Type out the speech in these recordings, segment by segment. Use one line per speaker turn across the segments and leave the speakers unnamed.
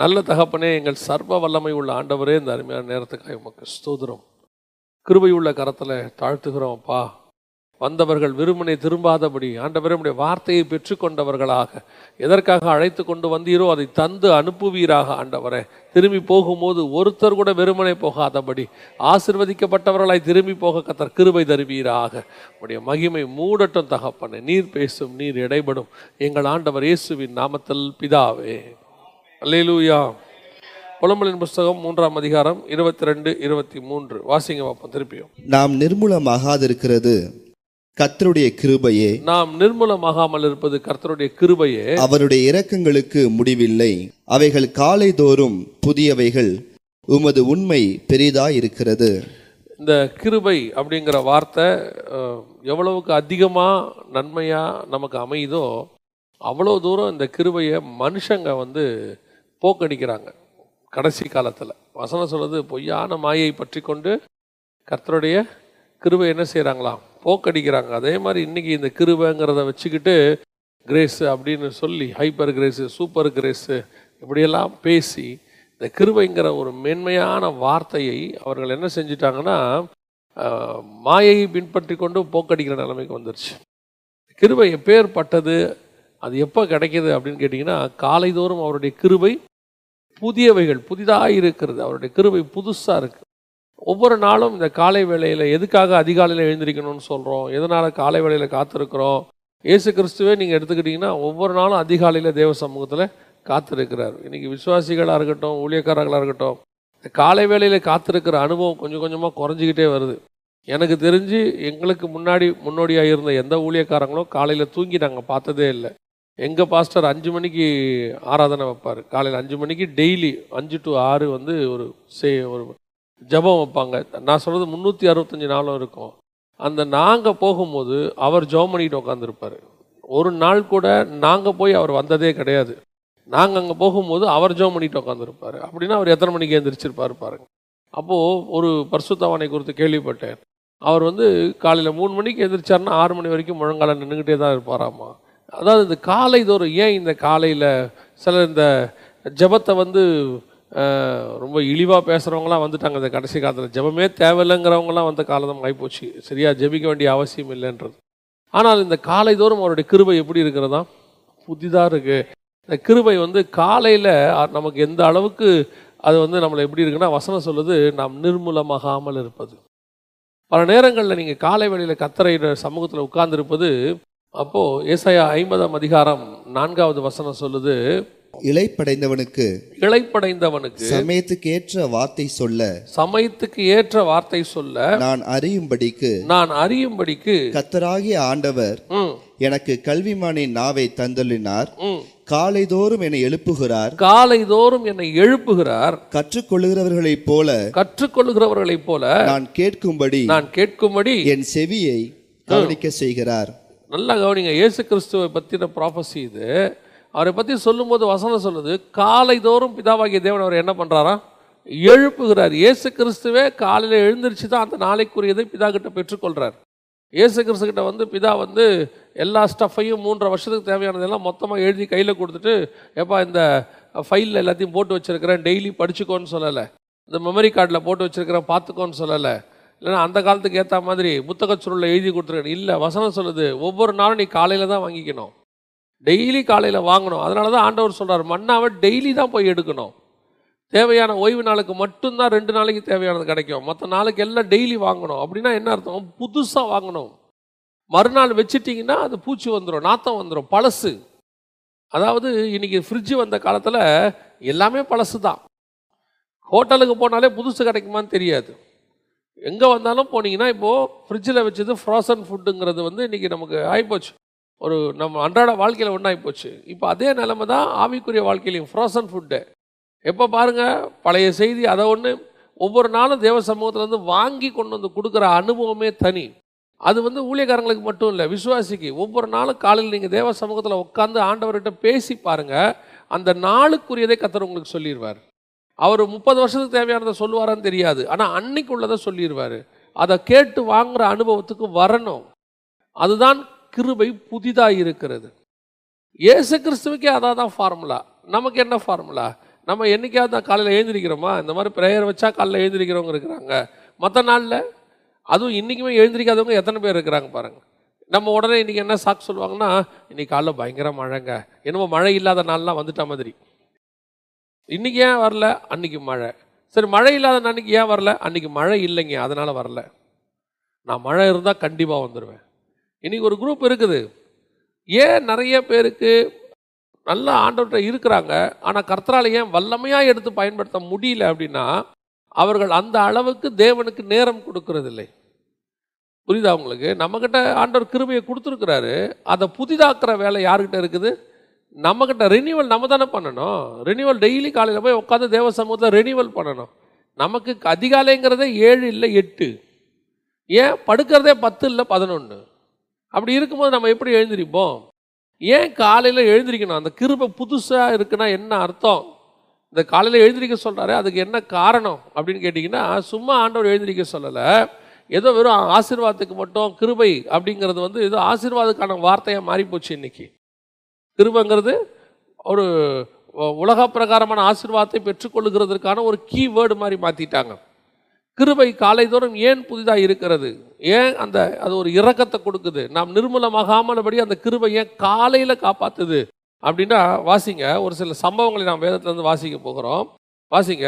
நல்ல தகப்பனே எங்கள் சர்வ வல்லமை உள்ள ஆண்டவரே இந்த அருமையான நேரத்துக்காக உமக்கு ஸ்தோதிரம் கிருபை உள்ள கரத்தில் தாழ்த்துகிறோம் அப்பா வந்தவர்கள் விரும்பினை திரும்பாதபடி ஆண்டவரே உடைய வார்த்தையை பெற்றுக்கொண்டவர்களாக எதற்காக அழைத்து கொண்டு வந்தீரோ அதை தந்து அனுப்புவீராக ஆண்டவரே திரும்பி போகும்போது ஒருத்தர் கூட வெறுமனை போகாதபடி ஆசிர்வதிக்கப்பட்டவர்களாய் திரும்பி போக கத்தர் கிருபை தருவீராக உடைய மகிமை மூடட்டும் தகப்பனே நீர் பேசும் நீர் இடைபடும் எங்கள் ஆண்டவர் இயேசுவின் நாமத்தில் பிதாவே அல்லேலூயா புலம்பலின் புஸ்தகம் மூன்றாம் அதிகாரம் இருபத்தி ரெண்டு இருபத்தி மூன்று வாசிங்க பார்ப்போம்
திருப்பியும் நாம் நிர்மூலமாகாதிருக்கிறது கர்த்தருடைய கிருபையே
நாம் நிர்மூலமாகாமல் இருப்பது கர்த்தருடைய கிருபையே
அவருடைய இரக்கங்களுக்கு முடிவில்லை அவைகள் காலை தோறும் புதியவைகள் உமது உண்மை பெரிதா
இருக்கிறது இந்த கிருபை அப்படிங்கிற வார்த்தை எவ்வளவுக்கு அதிகமாக நன்மையாக நமக்கு அமையுதோ அவ்வளோ தூரம் இந்த கிருபையை மனுஷங்க வந்து போக்கடிக்கிறாங்க கடைசி காலத்தில் வசனம் சொல்கிறது பொய்யான மாயை பற்றி கொண்டு கர்த்தருடைய கிருவை என்ன செய்கிறாங்களாம் போக்கடிக்கிறாங்க அதே மாதிரி இன்றைக்கி இந்த கிருவைங்கிறத வச்சுக்கிட்டு கிரேஸு அப்படின்னு சொல்லி ஹைப்பர் கிரேஸு சூப்பர் கிரேஸு இப்படியெல்லாம் பேசி இந்த கிருவைங்கிற ஒரு மென்மையான வார்த்தையை அவர்கள் என்ன செஞ்சிட்டாங்கன்னா மாயையை பின்பற்றி கொண்டு போக்கடிக்கிற நிலைமைக்கு வந்துருச்சு கிருவை எப்பேற்பட்டது அது எப்போ கிடைக்கிது அப்படின்னு கேட்டிங்கன்னா காலைதோறும் அவருடைய கிருவை புதியவைகள் புதிதாக இருக்கிறது அவருடைய கிருவை புதுசாக இருக்குது ஒவ்வொரு நாளும் இந்த காலை வேளையில் எதுக்காக அதிகாலையில் எழுந்திருக்கணும்னு சொல்கிறோம் எதனால் காலை வேளையில் காத்திருக்கிறோம் இயேசு கிறிஸ்துவே நீங்கள் எடுத்துக்கிட்டிங்கன்னா ஒவ்வொரு நாளும் அதிகாலையில் தேவ சமூகத்தில் காத்திருக்கிறார் இன்றைக்கி விசுவாசிகளாக இருக்கட்டும் ஊழியக்காரர்களாக இருக்கட்டும் இந்த காலை வேளையில் காத்திருக்கிற அனுபவம் கொஞ்சம் கொஞ்சமாக குறைஞ்சிக்கிட்டே வருது எனக்கு தெரிஞ்சு எங்களுக்கு முன்னாடி முன்னோடியாக இருந்த எந்த ஊழியக்காரங்களும் காலையில் தூங்கி நாங்கள் பார்த்ததே இல்லை எங்கள் பாஸ்டர் அஞ்சு மணிக்கு ஆராதனை வைப்பார் காலையில் அஞ்சு மணிக்கு டெய்லி அஞ்சு டு ஆறு வந்து ஒரு சே ஒரு ஜபம் வைப்பாங்க நான் சொல்கிறது முந்நூற்றி அறுபத்தஞ்சி நாளும் இருக்கும் அந்த நாங்கள் போகும்போது அவர் ஜபம் பண்ணிக்கிட்டு உட்காந்துருப்பார் ஒரு நாள் கூட நாங்கள் போய் அவர் வந்ததே கிடையாது நாங்கள் அங்கே போகும்போது அவர் ஜோம் பண்ணிட்டு உட்காந்துருப்பார் அப்படின்னா அவர் எத்தனை மணிக்கு எழுந்திரிச்சிருப்பார் பாருங்க அப்போது ஒரு பர்சுத்தவானை குறித்து கேள்விப்பட்டேன் அவர் வந்து காலையில் மூணு மணிக்கு எழுந்திரிச்சார்னா ஆறு மணி வரைக்கும் முழங்கால நின்றுக்கிட்டே தான் இருப்பாராம்மா அதாவது இந்த காலை தோறும் ஏன் இந்த காலையில் சில இந்த ஜபத்தை வந்து ரொம்ப இழிவாக பேசுகிறவங்களாம் வந்துட்டாங்க இந்த கடைசி காலத்தில் ஜபமே தேவையில்லைங்கிறவங்களாம் வந்த காலம் ஆகிப்போச்சு சரியாக ஜபிக்க வேண்டிய அவசியம் இல்லைன்றது ஆனால் இந்த காலை தோறும் அவருடைய கிருபை எப்படி இருக்கிறதா புதிதாக இருக்குது இந்த கிருபை வந்து காலையில் நமக்கு எந்த அளவுக்கு அது வந்து நம்மளை எப்படி இருக்குன்னா வசனம் சொல்லுது நாம் நிர்மூலமாகாமல் இருப்பது பல நேரங்களில் நீங்கள் காலை வேளையில் கத்தரையிட சமூகத்தில் உட்கார்ந்துருப்பது அப்போது ஏசாயா ஐம்பதாம் அதிகாரம் நான்காவது வசனம் சொல்லுது
இழைப்படைந்தவனுக்கு
இழைப்படைந்தவனுக்கு
சமயத்துக்கு ஏற்ற வார்த்தை சொல்ல சமயத்துக்கு
ஏற்ற வார்த்தை சொல்ல நான் அறியும்படிக்கு நான் அறியும்படிக்கு
கத்தராகிய ஆண்டவர் எனக்கு கல்விமானின் நாவை தந்துள்ளினார் காலைதோறும் என்னை எழுப்புகிறார்
காலைதோறும் என்னை எழுப்புகிறார்
கற்றுக்கொள்கிறவர்களைப் போல
கற்றுக்கொள்கிறவர்களைப் போல
நான் கேட்கும்படி
நான் கேட்கும்படி
என் செவியை கவனிக்க செய்கிறார்
நல்லா கவனிங்க இயேசு கிறிஸ்துவை பற்றின ப்ராஃபஸி இது அவரை பற்றி சொல்லும்போது வசனம் சொல்லுது காலை தோறும் பிதாவாகிய தேவன் அவர் என்ன பண்ணுறாரா எழுப்புகிறார் இயேசு கிறிஸ்துவே காலையில் எழுந்திரிச்சு தான் அந்த நாளைக்குரியதை பிதா கிட்ட பெற்றுக்கொள்கிறார் இயேசு கிறிஸ்து கிட்ட வந்து பிதா வந்து எல்லா ஸ்டஃப்பையும் மூன்றரை வருஷத்துக்கு தேவையானதெல்லாம் மொத்தமாக எழுதி கையில் கொடுத்துட்டு எப்பா இந்த ஃபைலில் எல்லாத்தையும் போட்டு வச்சுருக்கிறேன் டெய்லி படிச்சுக்கோன்னு சொல்லலை இந்த மெமரி கார்டில் போட்டு வச்சுருக்கிறேன் பார்த்துக்கோன்னு சொல்லலை இல்லைன்னா அந்த காலத்துக்கு ஏற்ற மாதிரி புத்தக சுருளில் எழுதி கொடுத்துருக்கேன் இல்லை வசனம் சொல்லுது ஒவ்வொரு நாளும் நீ காலையில் தான் வாங்கிக்கணும் டெய்லி காலையில் வாங்கணும் அதனால தான் ஆண்டவர் சொல்கிறார் மண்ணாவை டெய்லி தான் போய் எடுக்கணும் தேவையான ஓய்வு நாளுக்கு மட்டும்தான் ரெண்டு நாளைக்கு தேவையானது கிடைக்கும் மற்ற நாளைக்கு எல்லாம் டெய்லி வாங்கணும் அப்படின்னா என்ன அர்த்தம் புதுசாக வாங்கணும் மறுநாள் வச்சுட்டிங்கன்னா அது பூச்சி வந்துடும் நாத்தம் வந்துடும் பழசு அதாவது இன்றைக்கி ஃப்ரிட்ஜு வந்த காலத்தில் எல்லாமே பழசு தான் ஹோட்டலுக்கு போனாலே புதுசு கிடைக்குமான்னு தெரியாது எங்கே வந்தாலும் போனீங்கன்னா இப்போது ஃப்ரிட்ஜில் வச்சது ஃப்ரோசன் ஃபுட்டுங்கிறது வந்து இன்றைக்கி நமக்கு ஆகிப்போச்சு ஒரு நம்ம அன்றாட வாழ்க்கையில் ஒன்றாகி போச்சு இப்போ அதே நிலமை தான் ஆவிக்குரிய வாழ்க்கையிலையும் ஃப்ரோசன் ஃபுட்டு எப்போ பாருங்கள் பழைய செய்தி அதை ஒன்று ஒவ்வொரு நாளும் தேவ சமூகத்துலேருந்து வாங்கி கொண்டு வந்து கொடுக்குற அனுபவமே தனி அது வந்து ஊழியக்காரங்களுக்கு மட்டும் இல்லை விசுவாசிக்கு ஒவ்வொரு நாளும் காலையில் நீங்கள் தேவ சமூகத்தில் உட்காந்து ஆண்டவர்கிட்ட பேசி பாருங்கள் அந்த நாளுக்குரியதை கத்தர் உங்களுக்கு சொல்லிடுவார் அவர் முப்பது வருஷத்துக்கு தேவையானதை சொல்லுவாரான்னு தெரியாது ஆனால் அன்னைக்கு உள்ளதை சொல்லிடுவார் அதை கேட்டு வாங்குற அனுபவத்துக்கு வரணும் அதுதான் கிருபை புதிதாக இருக்கிறது ஏசு கிறிஸ்துவுக்கே அதான் தான் ஃபார்முலா நமக்கு என்ன ஃபார்முலா நம்ம என்றைக்காவது காலையில் எழுந்திரிக்கிறோமா இந்த மாதிரி ப்ரேயர் வச்சா காலையில் எழுந்திரிக்கிறவங்க இருக்கிறாங்க மற்ற நாளில் அதுவும் இன்றைக்குமே எழுந்திரிக்காதவங்க எத்தனை பேர் இருக்கிறாங்க பாருங்கள் நம்ம உடனே இன்றைக்கி என்ன சாக்கு சொல்லுவாங்கன்னா இன்றைக்கி காலைல பயங்கர மழைங்க என்னமோ மழை இல்லாத நாள்லாம் வந்துட்ட மாதிரி இன்றைக்கி ஏன் வரல அன்னைக்கு மழை சரி மழை இல்லாத அன்றைக்கி ஏன் வரல அன்றைக்கி மழை இல்லைங்க அதனால் வரல நான் மழை இருந்தால் கண்டிப்பாக வந்துடுவேன் இன்றைக்கி ஒரு குரூப் இருக்குது ஏன் நிறைய பேருக்கு நல்லா ஆண்டவர்கிட்ட இருக்கிறாங்க ஆனால் கர்த்தரால் ஏன் வல்லமையாக எடுத்து பயன்படுத்த முடியல அப்படின்னா அவர்கள் அந்த அளவுக்கு தேவனுக்கு நேரம் கொடுக்கறதில்லை புரியுதா அவங்களுக்கு நம்மக்கிட்ட ஆண்டவர் கிருமையை கொடுத்துருக்கிறாரு அதை புதிதாக்குற வேலை யாருக்கிட்ட இருக்குது நம்மக்கிட்ட ரினியூவல் நம்ம தானே பண்ணணும் ரினியூவல் டெய்லி காலையில் போய் உட்காந்து தேவ சமூகத்தில் ரினியூவல் பண்ணணும் நமக்கு அதிகாலைங்கிறதே ஏழு இல்லை எட்டு ஏன் படுக்கிறதே பத்து இல்லை பதினொன்று அப்படி இருக்கும்போது நம்ம எப்படி எழுந்திருப்போம் ஏன் காலையில் எழுந்திருக்கணும் அந்த கிருபை புதுசாக இருக்குன்னா என்ன அர்த்தம் இந்த காலையில் எழுந்திரிக்க சொல்கிறாரு அதுக்கு என்ன காரணம் அப்படின்னு கேட்டிங்கன்னா சும்மா ஆண்டவர் எழுந்திரிக்க சொல்லலை ஏதோ வெறும் ஆசீர்வாதத்துக்கு மட்டும் கிருபை அப்படிங்கிறது வந்து ஏதோ ஆசீர்வாதக்கான வார்த்தையாக மாறிப்போச்சு இன்றைக்கி கிருபங்கிறது ஒரு உலக பிரகாரமான ஆசிர்வாதத்தை பெற்றுக்கொள்ளுகிறதுக்கான ஒரு கீவேர்டு மாதிரி மாற்றிட்டாங்க கிருபை காலைதோறும் ஏன் புதிதாக இருக்கிறது ஏன் அந்த அது ஒரு இறக்கத்தை கொடுக்குது நாம் நிர்மூலமாகாமலபடி அந்த கிருபையை காலையில் காப்பாற்றுது அப்படின்னா வாசிங்க ஒரு சில சம்பவங்களை நாம் இருந்து வாசிக்க போகிறோம் வாசிங்க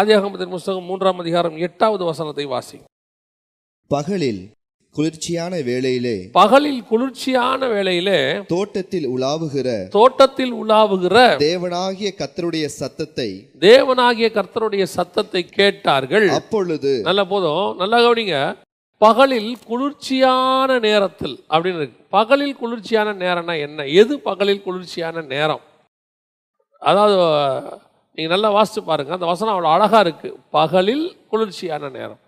ஆதியாகமத்தின் புஸ்தகம் மூன்றாம் அதிகாரம் எட்டாவது வசனத்தை வாசிங்க
பகலில் குளிர்ச்சியான வேளையிலே
பகலில் குளிர்ச்சியான வேளையிலே
தோட்டத்தில் உலாவுகிற
தோட்டத்தில் உலாவுகிற
தேவனாகிய கர்த்தருடைய சத்தத்தை
தேவனாகிய கர்த்தருடைய சத்தத்தை கேட்டார்கள் அப்பொழுது நல்ல போதும் நல்லா கவனிங்க பகலில் குளிர்ச்சியான நேரத்தில் அப்படின்னு இருக்கு பகலில் குளிர்ச்சியான நேரம்னா என்ன எது பகலில் குளிர்ச்சியான நேரம் அதாவது நீங்கள் நல்லா வாசித்து பாருங்கள் அந்த வசனம் அவ்வளோ அழகாக இருக்குது பகலில் குளிர்ச்சியான நேரம்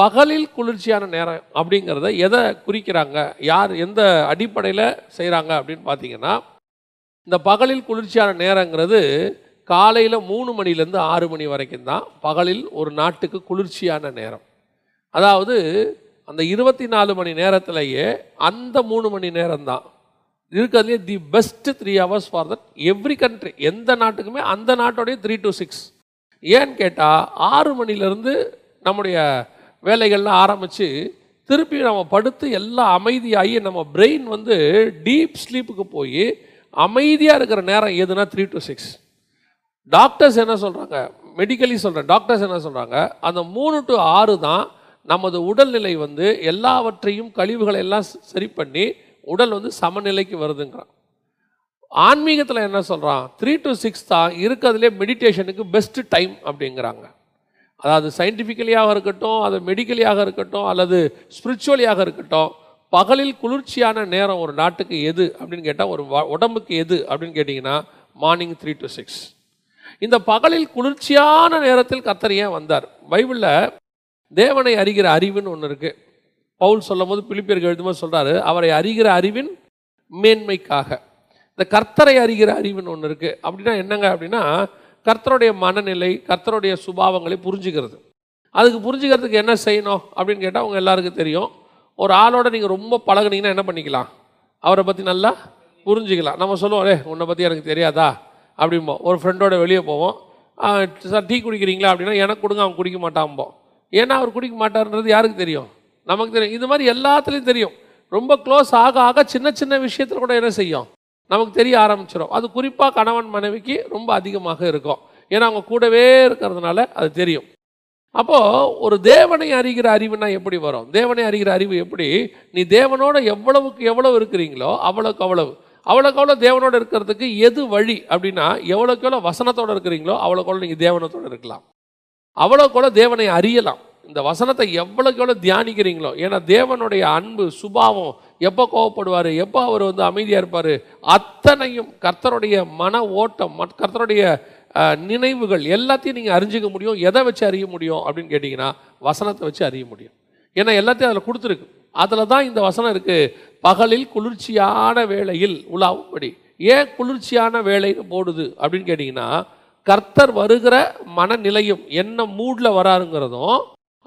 பகலில் குளிர்ச்சியான நேரம் அப்படிங்கிறத எதை குறிக்கிறாங்க யார் எந்த அடிப்படையில் செய்கிறாங்க அப்படின்னு பார்த்தீங்கன்னா இந்த பகலில் குளிர்ச்சியான நேரங்கிறது காலையில் மூணு மணிலேருந்து ஆறு மணி வரைக்கும் தான் பகலில் ஒரு நாட்டுக்கு குளிர்ச்சியான நேரம் அதாவது அந்த இருபத்தி நாலு மணி நேரத்திலேயே அந்த மூணு மணி நேரம்தான் இருக்கிறதுலே the best three hours for that every country எந்த நாட்டுக்குமே அந்த நாட்டோடைய த்ரீ டு சிக்ஸ் ஏன்னு கேட்டால் ஆறு மணிலேருந்து நம்முடைய வேலைகள்லாம் ஆரம்பித்து திருப்பி நம்ம படுத்து எல்லாம் அமைதியாகி நம்ம பிரெயின் வந்து டீப் ஸ்லீப்புக்கு போய் அமைதியாக இருக்கிற நேரம் எதுனா த்ரீ டு சிக்ஸ் டாக்டர்ஸ் என்ன சொல்கிறாங்க மெடிக்கலி சொல்கிறேன் டாக்டர்ஸ் என்ன சொல்கிறாங்க அந்த மூணு டு ஆறு தான் நமது உடல்நிலை வந்து எல்லாவற்றையும் கழிவுகளை எல்லாம் சரி பண்ணி உடல் வந்து சமநிலைக்கு வருதுங்கிறான் ஆன்மீகத்தில் என்ன சொல்கிறான் த்ரீ டு சிக்ஸ் தான் இருக்கிறதுலே மெடிடேஷனுக்கு பெஸ்ட்டு டைம் அப்படிங்கிறாங்க அதாவது சயின்டிஃபிக்கலியாக இருக்கட்டும் அது மெடிக்கலியாக இருக்கட்டும் அல்லது ஸ்பிரிச்சுவலியாக இருக்கட்டும் பகலில் குளிர்ச்சியான நேரம் ஒரு நாட்டுக்கு எது அப்படின்னு கேட்டால் ஒரு உடம்புக்கு எது அப்படின்னு கேட்டிங்கன்னா மார்னிங் த்ரீ டு சிக்ஸ் இந்த பகலில் குளிர்ச்சியான நேரத்தில் கத்தர் வந்தார் பைபிளில் தேவனை அறிகிற அறிவுன்னு ஒன்று இருக்குது பவுல் சொல்லும் போது பிலிப்பியர்கள் எழுதும்போது சொல்கிறாரு அவரை அறிகிற அறிவின் மேன்மைக்காக இந்த கர்த்தரை அறிகிற அறிவுன்னு ஒன்று இருக்குது அப்படின்னா என்னங்க அப்படின்னா கர்த்தருடைய மனநிலை கர்த்தருடைய சுபாவங்களை புரிஞ்சுக்கிறது அதுக்கு புரிஞ்சுக்கிறதுக்கு என்ன செய்யணும் அப்படின்னு கேட்டால் அவங்க எல்லாருக்கும் தெரியும் ஒரு ஆளோட நீங்கள் ரொம்ப பழகுனீங்கன்னா என்ன பண்ணிக்கலாம் அவரை பற்றி நல்லா புரிஞ்சுக்கலாம் நம்ம சொல்லுவோம் ஏ உன்னை பற்றி எனக்கு தெரியாதா அப்படிம்போம் ஒரு ஃப்ரெண்டோட வெளியே போவோம் சார் டீ குடிக்கிறீங்களா அப்படின்னா எனக்கு கொடுங்க அவன் குடிக்க மாட்டான்போம் ஏன்னா அவர் குடிக்க மாட்டார்ன்றது யாருக்கு தெரியும் நமக்கு தெரியும் இது மாதிரி எல்லாத்துலேயும் தெரியும் ரொம்ப க்ளோஸ் ஆக ஆக சின்ன சின்ன விஷயத்தில் கூட என்ன செய்யும் நமக்கு தெரிய ஆரம்பிச்சிடும் அது குறிப்பாக கணவன் மனைவிக்கு ரொம்ப அதிகமாக இருக்கும் ஏன்னா அவங்க கூடவே இருக்கிறதுனால அது தெரியும் அப்போது ஒரு தேவனை அறிகிற அறிவுனா எப்படி வரும் தேவனை அறிகிற அறிவு எப்படி நீ தேவனோட எவ்வளவுக்கு எவ்வளவு இருக்கிறீங்களோ அவ்வளோக்கு அவ்வளவு அவ்வளோக்கு அவ்வளோ தேவனோடு இருக்கிறதுக்கு எது வழி அப்படின்னா எவ்வளோக்கு எவ்வளோ வசனத்தோடு இருக்கிறீங்களோ அவ்வளோக்கு அவ்வளோ நீங்கள் தேவனத்தோடு இருக்கலாம் அவ்வளோக்கு அவ்வளோ தேவனை அறியலாம் இந்த வசனத்தை எவ்வளோக்கு எவ்வளோ தியானிக்கிறீங்களோ ஏன்னா தேவனுடைய அன்பு சுபாவம் எப்போ கோவப்படுவார் எப்போ அவர் வந்து அமைதியாக இருப்பார் அத்தனையும் கர்த்தருடைய மன ஓட்டம் கர்த்தருடைய நினைவுகள் எல்லாத்தையும் நீங்கள் அறிஞ்சிக்க முடியும் எதை வச்சு அறிய முடியும் அப்படின்னு கேட்டிங்கன்னா வசனத்தை வச்சு அறிய முடியும் ஏன்னா எல்லாத்தையும் அதில் கொடுத்துருக்கு அதில் தான் இந்த வசனம் இருக்குது பகலில் குளிர்ச்சியான வேளையில் உலாவும்படி ஏன் குளிர்ச்சியான வேலைன்னு போடுது அப்படின்னு கேட்டிங்கன்னா கர்த்தர் வருகிற மனநிலையும் என்ன மூடில் வராருங்கிறதும்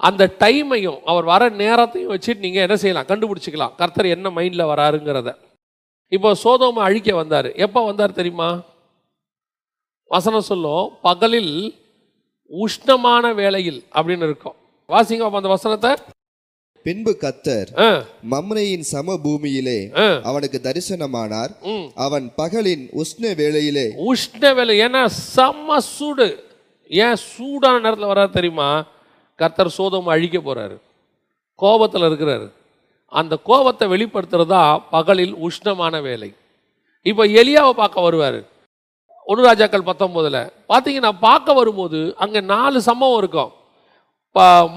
அந்த டைமையும் அவர் வர நேரத்தையும் வச்சுட்டு நீங்கள் என்ன செய்யலாம் கண்டுபிடிச்சிக்கலாம் கர்த்தர் என்ன மைண்டில் வராருங்கிறத இப்போ சோதோமை அழிக்க வந்தார் எப்போ வந்தார் தெரியுமா வசனம் சொல்லும் பகலில் உஷ்ணமான வேலையில் அப்படின்னு இருக்கும் வாசிங்க அந்த வசனத்தை பின்பு கத்தர் மம்ரையின்
சம பூமியிலே அவனுக்கு தரிசனமானார் அவன் பகலின் உஷ்ண வேலையிலே
உஷ்ண வேலை ஏன்னா சம சூடு ஏன் சூடான நேரத்தில் வராது தெரியுமா கர்த்தர் சோதம் அழிக்க போகிறாரு கோபத்தில் இருக்கிறாரு அந்த கோபத்தை வெளிப்படுத்துறதா பகலில் உஷ்ணமான வேலை இப்போ எலியாவை பார்க்க வருவார் ஒன்று ராஜாக்கள் பத்தொம்போதில் பார்த்தீங்கன்னா பார்க்க வரும்போது அங்கே நாலு சம்பவம் இருக்கும்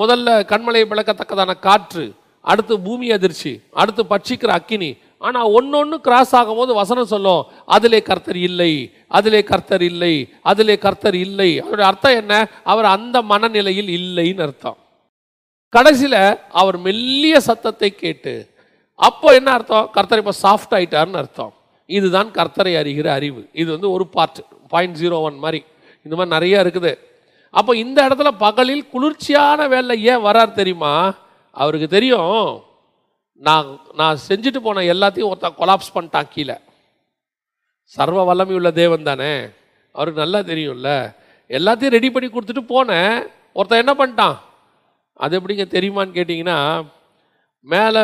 முதல்ல கண்மலையை பிளக்கத்தக்கதான காற்று அடுத்து பூமி அதிர்ச்சி அடுத்து பட்சிக்கிற அக்கினி ஆனால் ஒன்று ஒன்று கிராஸ் ஆகும்போது வசனம் சொல்லும் அதிலே கர்த்தர் இல்லை அதிலே கர்த்தர் இல்லை அதிலே கர்த்தர் இல்லை அவருடைய அர்த்தம் என்ன அவர் அந்த மனநிலையில் இல்லைன்னு அர்த்தம் கடைசியில் அவர் மெல்லிய சத்தத்தை கேட்டு அப்போ என்ன அர்த்தம் கர்த்தர் இப்போ சாஃப்ட் ஆகிட்டார்னு அர்த்தம் இதுதான் கர்த்தரை அறிகிற அறிவு இது வந்து ஒரு பார்ட் பாயிண்ட் ஜீரோ ஒன் மாதிரி இந்த மாதிரி நிறையா இருக்குது அப்போ இந்த இடத்துல பகலில் குளிர்ச்சியான வேலை ஏன் வரார் தெரியுமா அவருக்கு தெரியும் நான் நான் செஞ்சுட்டு போன எல்லாத்தையும் ஒருத்தன் கொலாப்ஸ் பண்ணிட்டான் கீழே சர்வ வல்லமை உள்ள தேவன் தானே அவருக்கு நல்லா தெரியும்ல எல்லாத்தையும் ரெடி பண்ணி கொடுத்துட்டு போனேன் ஒருத்தன் என்ன பண்ணிட்டான் அது எப்படிங்க தெரியுமான்னு கேட்டிங்கன்னா மேலே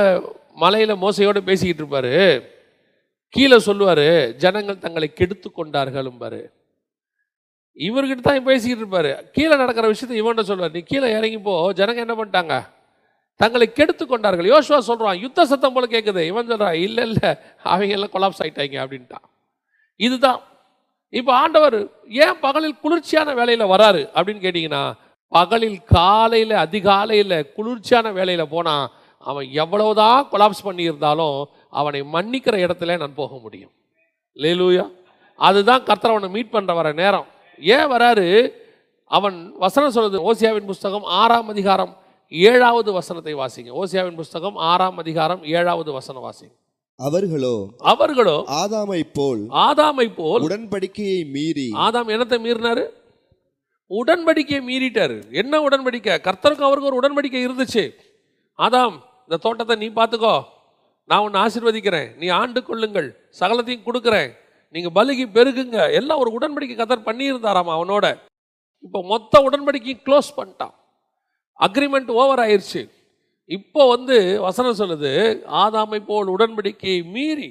மலையில் மோசையோடு பேசிக்கிட்டு இருப்பாரு கீழே சொல்லுவார் ஜனங்கள் தங்களை கெடுத்து கொண்டார்களும் பாரு இவர்கிட்ட தான் பேசிக்கிட்டு இருப்பார் கீழே நடக்கிற விஷயத்த இவன்கிட்ட சொல்லுவார் நீ கீழே இறங்கி போ என்ன பண்ணிட்டாங்க தங்களை கெடுத்து கொண்டார்கள் யோசுவா சொல்கிறான் யுத்த சத்தம் போல கேட்குது இவன் சொல்கிறான் இல்லை இல்லை அவங்க எல்லாம் கொலாப்ஸ் ஆகிட்டாங்க அப்படின்ட்டான் இதுதான் இப்போ ஆண்டவர் ஏன் பகலில் குளிர்ச்சியான வேலையில் வராரு அப்படின்னு கேட்டிங்கன்னா பகலில் காலையில் அதிகாலையில் குளிர்ச்சியான வேலையில் போனால் அவன் எவ்வளவுதான் கொலாப்ஸ் பண்ணியிருந்தாலும் அவனை மன்னிக்கிற இடத்துல நான் போக முடியும் லேலூயா அதுதான் கர்த்தர் அவனை மீட் பண்ணுற வர நேரம் ஏன் வராரு அவன் வசனம் சொல்றது ஓசியாவின் புஸ்தகம் ஆறாம் அதிகாரம் ஏழாவது வசனத்தை வாசிங்க ஓசியாவின் புஸ்தகம் ஆறாம் அதிகாரம் ஏழாவது வசனம் வாசிங்க அவர்களோ
அவர்களோ ஆதாமை
போல் ஆதாமை போல் உடன்படிக்கையை மீறி ஆதாம் என்னத்தை மீறினாரு உடன்படிக்கையை மீறிட்டாரு என்ன உடன்படிக்கை கர்த்தருக்கு அவருக்கு ஒரு உடன்படிக்கை இருந்துச்சு ஆதாம் இந்த தோட்டத்தை நீ பார்த்துக்கோ நான் உன்னை ஆசிர்வதிக்கிறேன் நீ ஆண்டு கொள்ளுங்கள் சகலத்தையும் கொடுக்குறேன் நீங்கள் பலுகி பெருகுங்க எல்லாம் ஒரு உடன்படிக்கை கதர் பண்ணியிருந்தாராம் அவனோட இப்போ மொத்த உடன்படிக்கையும் க்ளோஸ் பண்ணிட்டான் அக்ரிமெண்ட் ஓவர் ஆயிடுச்சு இப்போ வந்து வசனம் சொல்லுது ஆதாமை போல் உடன்படிக்கையை மீறி